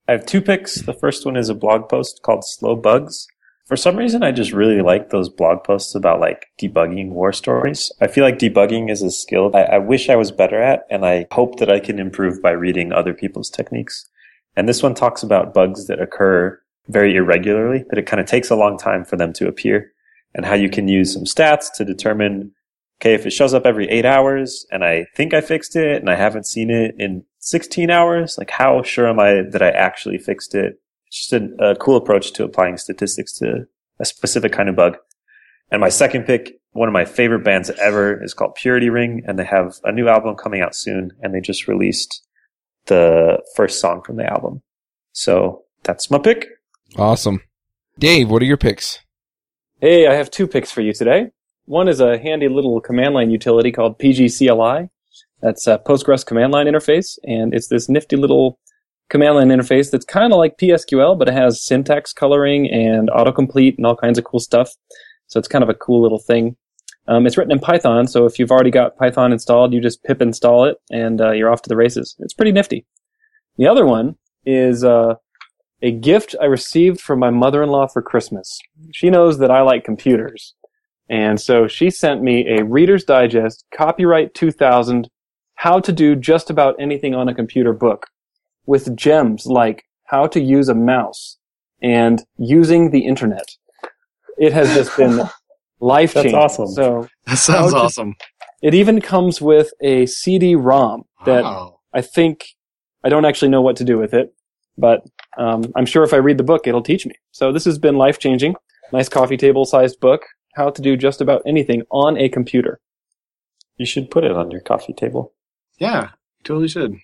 I have two picks. The first one is a blog post called Slow Bugs. For some reason, I just really like those blog posts about like debugging war stories. I feel like debugging is a skill I, I wish I was better at, and I hope that I can improve by reading other people's techniques. And this one talks about bugs that occur very irregularly, that it kind of takes a long time for them to appear, and how you can use some stats to determine okay, if it shows up every eight hours and I think I fixed it and I haven't seen it in 16 hours, like how sure am I that I actually fixed it? It's just a, a cool approach to applying statistics to a specific kind of bug. And my second pick, one of my favorite bands ever is called Purity Ring and they have a new album coming out soon and they just released the first song from the album. So that's my pick. Awesome. Dave, what are your picks? Hey, I have two picks for you today. One is a handy little command line utility called PGCLI. That's a Postgres command line interface, and it's this nifty little command line interface that's kind of like PSQL, but it has syntax coloring and autocomplete and all kinds of cool stuff. So it's kind of a cool little thing. Um, it's written in Python, so if you've already got Python installed, you just pip install it, and uh, you're off to the races. It's pretty nifty. The other one is uh, a gift I received from my mother-in-law for Christmas. She knows that I like computers. And so she sent me a Reader's Digest Copyright 2000 How to Do Just About Anything on a Computer book with gems like how to use a mouse and using the internet. It has just been life changing. That's awesome. So That sounds to- awesome. it even comes with a CD-ROM that Wow. I think I don't actually know what to do with it, but um, I'm sure if I read the book, it'll teach me. So this has been life changing. Nice coffee table sized book. How to do just about anything on a computer. You should put it on your coffee table. Yeah, totally should.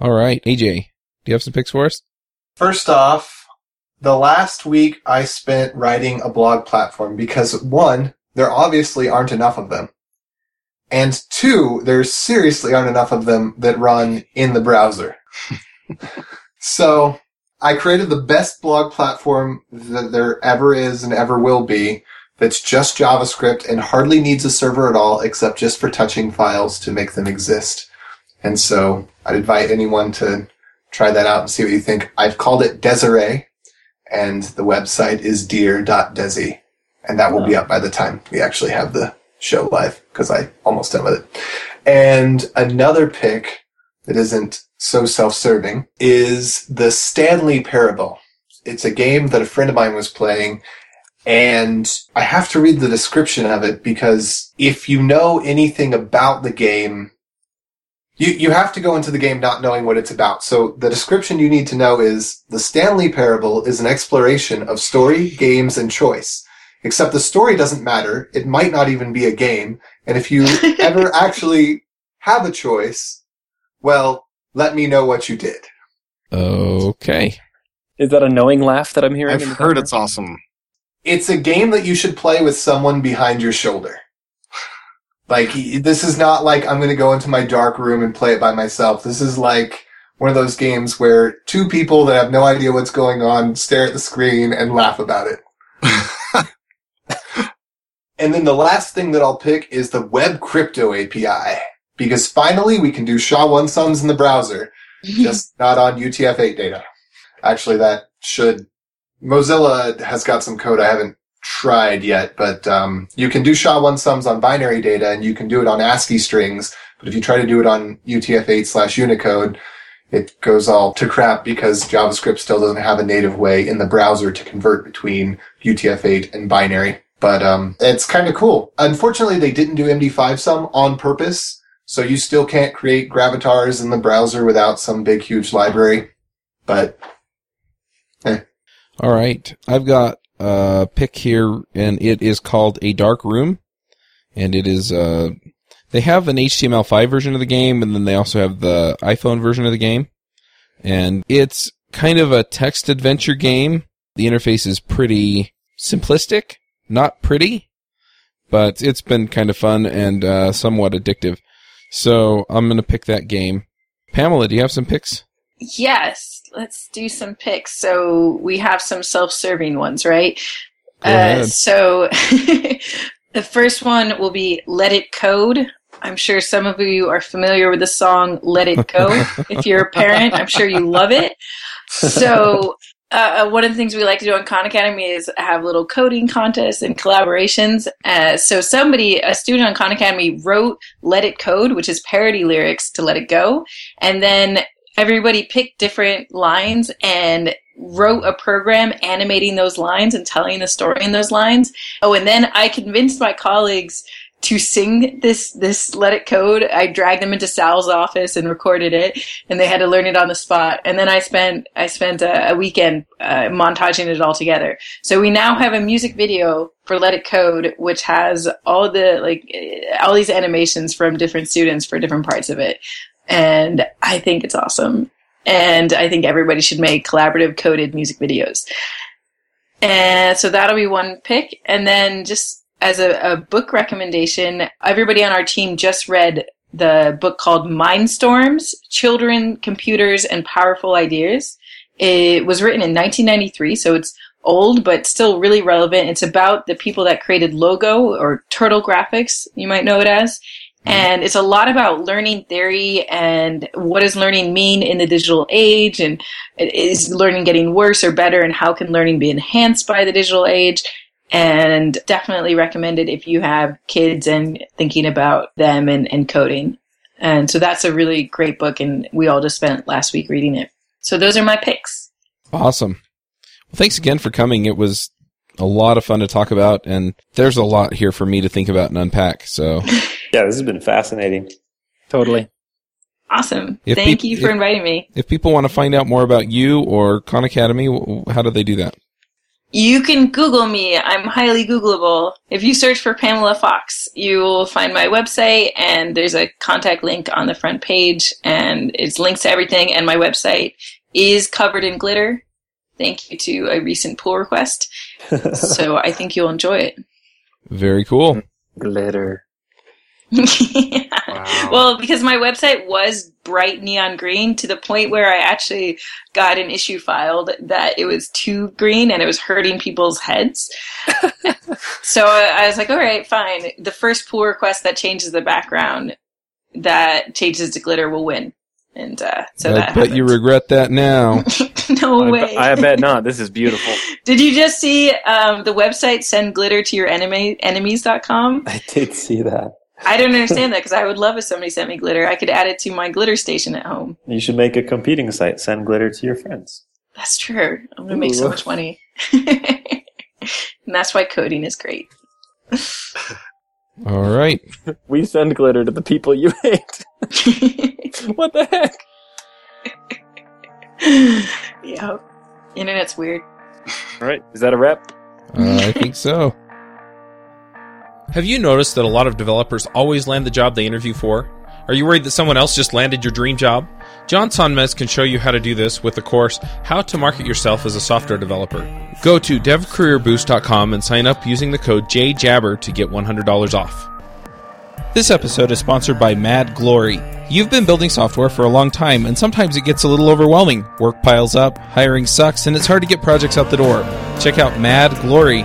All right, AJ, do you have some picks for us? First off, the last week I spent writing a blog platform because one, there obviously aren't enough of them. And two, there seriously aren't enough of them that run in the browser. so I created the best blog platform that there ever is and ever will be that's just JavaScript and hardly needs a server at all except just for touching files to make them exist. And so I'd invite anyone to try that out and see what you think. I've called it Desirae and the website is dear.desi and that will be up by the time we actually have the show live because I almost done with it. And another pick that isn't so self-serving is the Stanley Parable. It's a game that a friend of mine was playing and I have to read the description of it because if you know anything about the game, you, you have to go into the game not knowing what it's about. So the description you need to know is the Stanley Parable is an exploration of story, games, and choice. Except the story doesn't matter. It might not even be a game. And if you ever actually have a choice, well, let me know what you did. Okay. Is that a knowing laugh that I'm hearing? I've in the heard background? it's awesome. It's a game that you should play with someone behind your shoulder. Like, this is not like I'm going to go into my dark room and play it by myself. This is like one of those games where two people that have no idea what's going on stare at the screen and laugh about it. and then the last thing that I'll pick is the Web Crypto API. Because finally we can do SHA-1 sums in the browser, just not on UTF-8 data. Actually, that should Mozilla has got some code I haven't tried yet, but um, you can do SHA-1 sums on binary data, and you can do it on ASCII strings. But if you try to do it on UTF-8 slash Unicode, it goes all to crap because JavaScript still doesn't have a native way in the browser to convert between UTF-8 and binary. But um, it's kind of cool. Unfortunately, they didn't do MD5 sum on purpose, so you still can't create gravatars in the browser without some big, huge library. But All right. I've got a pick here, and it is called A Dark Room. And it is, uh, they have an HTML5 version of the game, and then they also have the iPhone version of the game. And it's kind of a text adventure game. The interface is pretty simplistic, not pretty, but it's been kind of fun and, uh, somewhat addictive. So I'm to pick that game. Pamela, do you have some picks? Yes, let's do some picks. So we have some self-serving ones, right? Ahead. So the first one will be "Let It Code." I'm sure some of you are familiar with the song "Let It Go." if you're a parent, I'm sure you love it. So. Uh, one of the things we like to do on Khan Academy is have little coding contests and collaborations. Uh, so somebody, a student on Khan Academy, wrote "Let It Code," which is parody lyrics to "Let It Go," and then everybody picked different lines and wrote a program animating those lines and telling the story in those lines. Oh, and then I convinced my colleagues to sing this this let it code. I dragged them into Sal's office and recorded it, and they had to learn it on the spot. And then I spent I spent a, a weekend uh, montaging it all together. So we now have a music video for Let It Code, which has all the like uh, all these animations from different students for different parts of it and I think it's awesome. And I think everybody should make collaborative coded music videos. And so that'll be one pick. And then just as a, a book recommendation, everybody on our team just read the book called Mindstorms, Children, Computers, and Powerful Ideas. It was written in 1993, so it's old, but still really relevant. It's about the people that created Logo or Turtle Graphics, you might know it as. Mm-hmm. And it's a lot about learning theory and what does learning mean in the digital age and is learning getting worse or better and how can learning be enhanced by the digital age? And definitely recommended if you have kids and thinking about them and, and coding. And so that's a really great book and we all just spent last week reading it. So those are my picks. Awesome. Well, thanks again for coming. It was a lot of fun to talk about, and there's a lot here for me to think about and unpack. So, Yeah, this has been fascinating. Totally. Awesome. If Thank peop- you for if- inviting me. if people want to find out more about you or Khan Academy, how do they do that? You can Google me. I'm highly Googleable. If you search for Pamela Fox, you will find my website, and there's a contact link on the front page, and it's links to everything. And my website is covered in glitter. Thank you to a recent pull request. so I think you'll enjoy it. Very cool. Glitter. Yeah. Well, because my website was bright neon green to the point where I actually got an issue filed that it was too green and it was hurting people's heads. so I was like, all right, fine. The first pull request that changes the background that changes to glitter will win. And uh, so I that bet you regret that now. no I, way. be- I bet not. This is beautiful. Did you just see um, the website send glitter to your enemy enemies.com? I did see that. I don't understand that because I would love if somebody sent me glitter. I could add it to my glitter station at home. You should make a competing site. Send glitter to your friends. That's true. I'm gonna make so Ooh. much money. and that's why coding is great. All right. We send glitter to the people you hate. what the heck? yeah. Internet's weird. All right. Is that a wrap? Uh, I think so. Have you noticed that a lot of developers always land the job they interview for? Are you worried that someone else just landed your dream job? John Sonmez can show you how to do this with the course How to Market Yourself as a Software Developer. Go to devcareerboost.com and sign up using the code JJabber to get $100 off. This episode is sponsored by Mad Glory. You've been building software for a long time, and sometimes it gets a little overwhelming. Work piles up, hiring sucks, and it's hard to get projects out the door. Check out Mad Glory.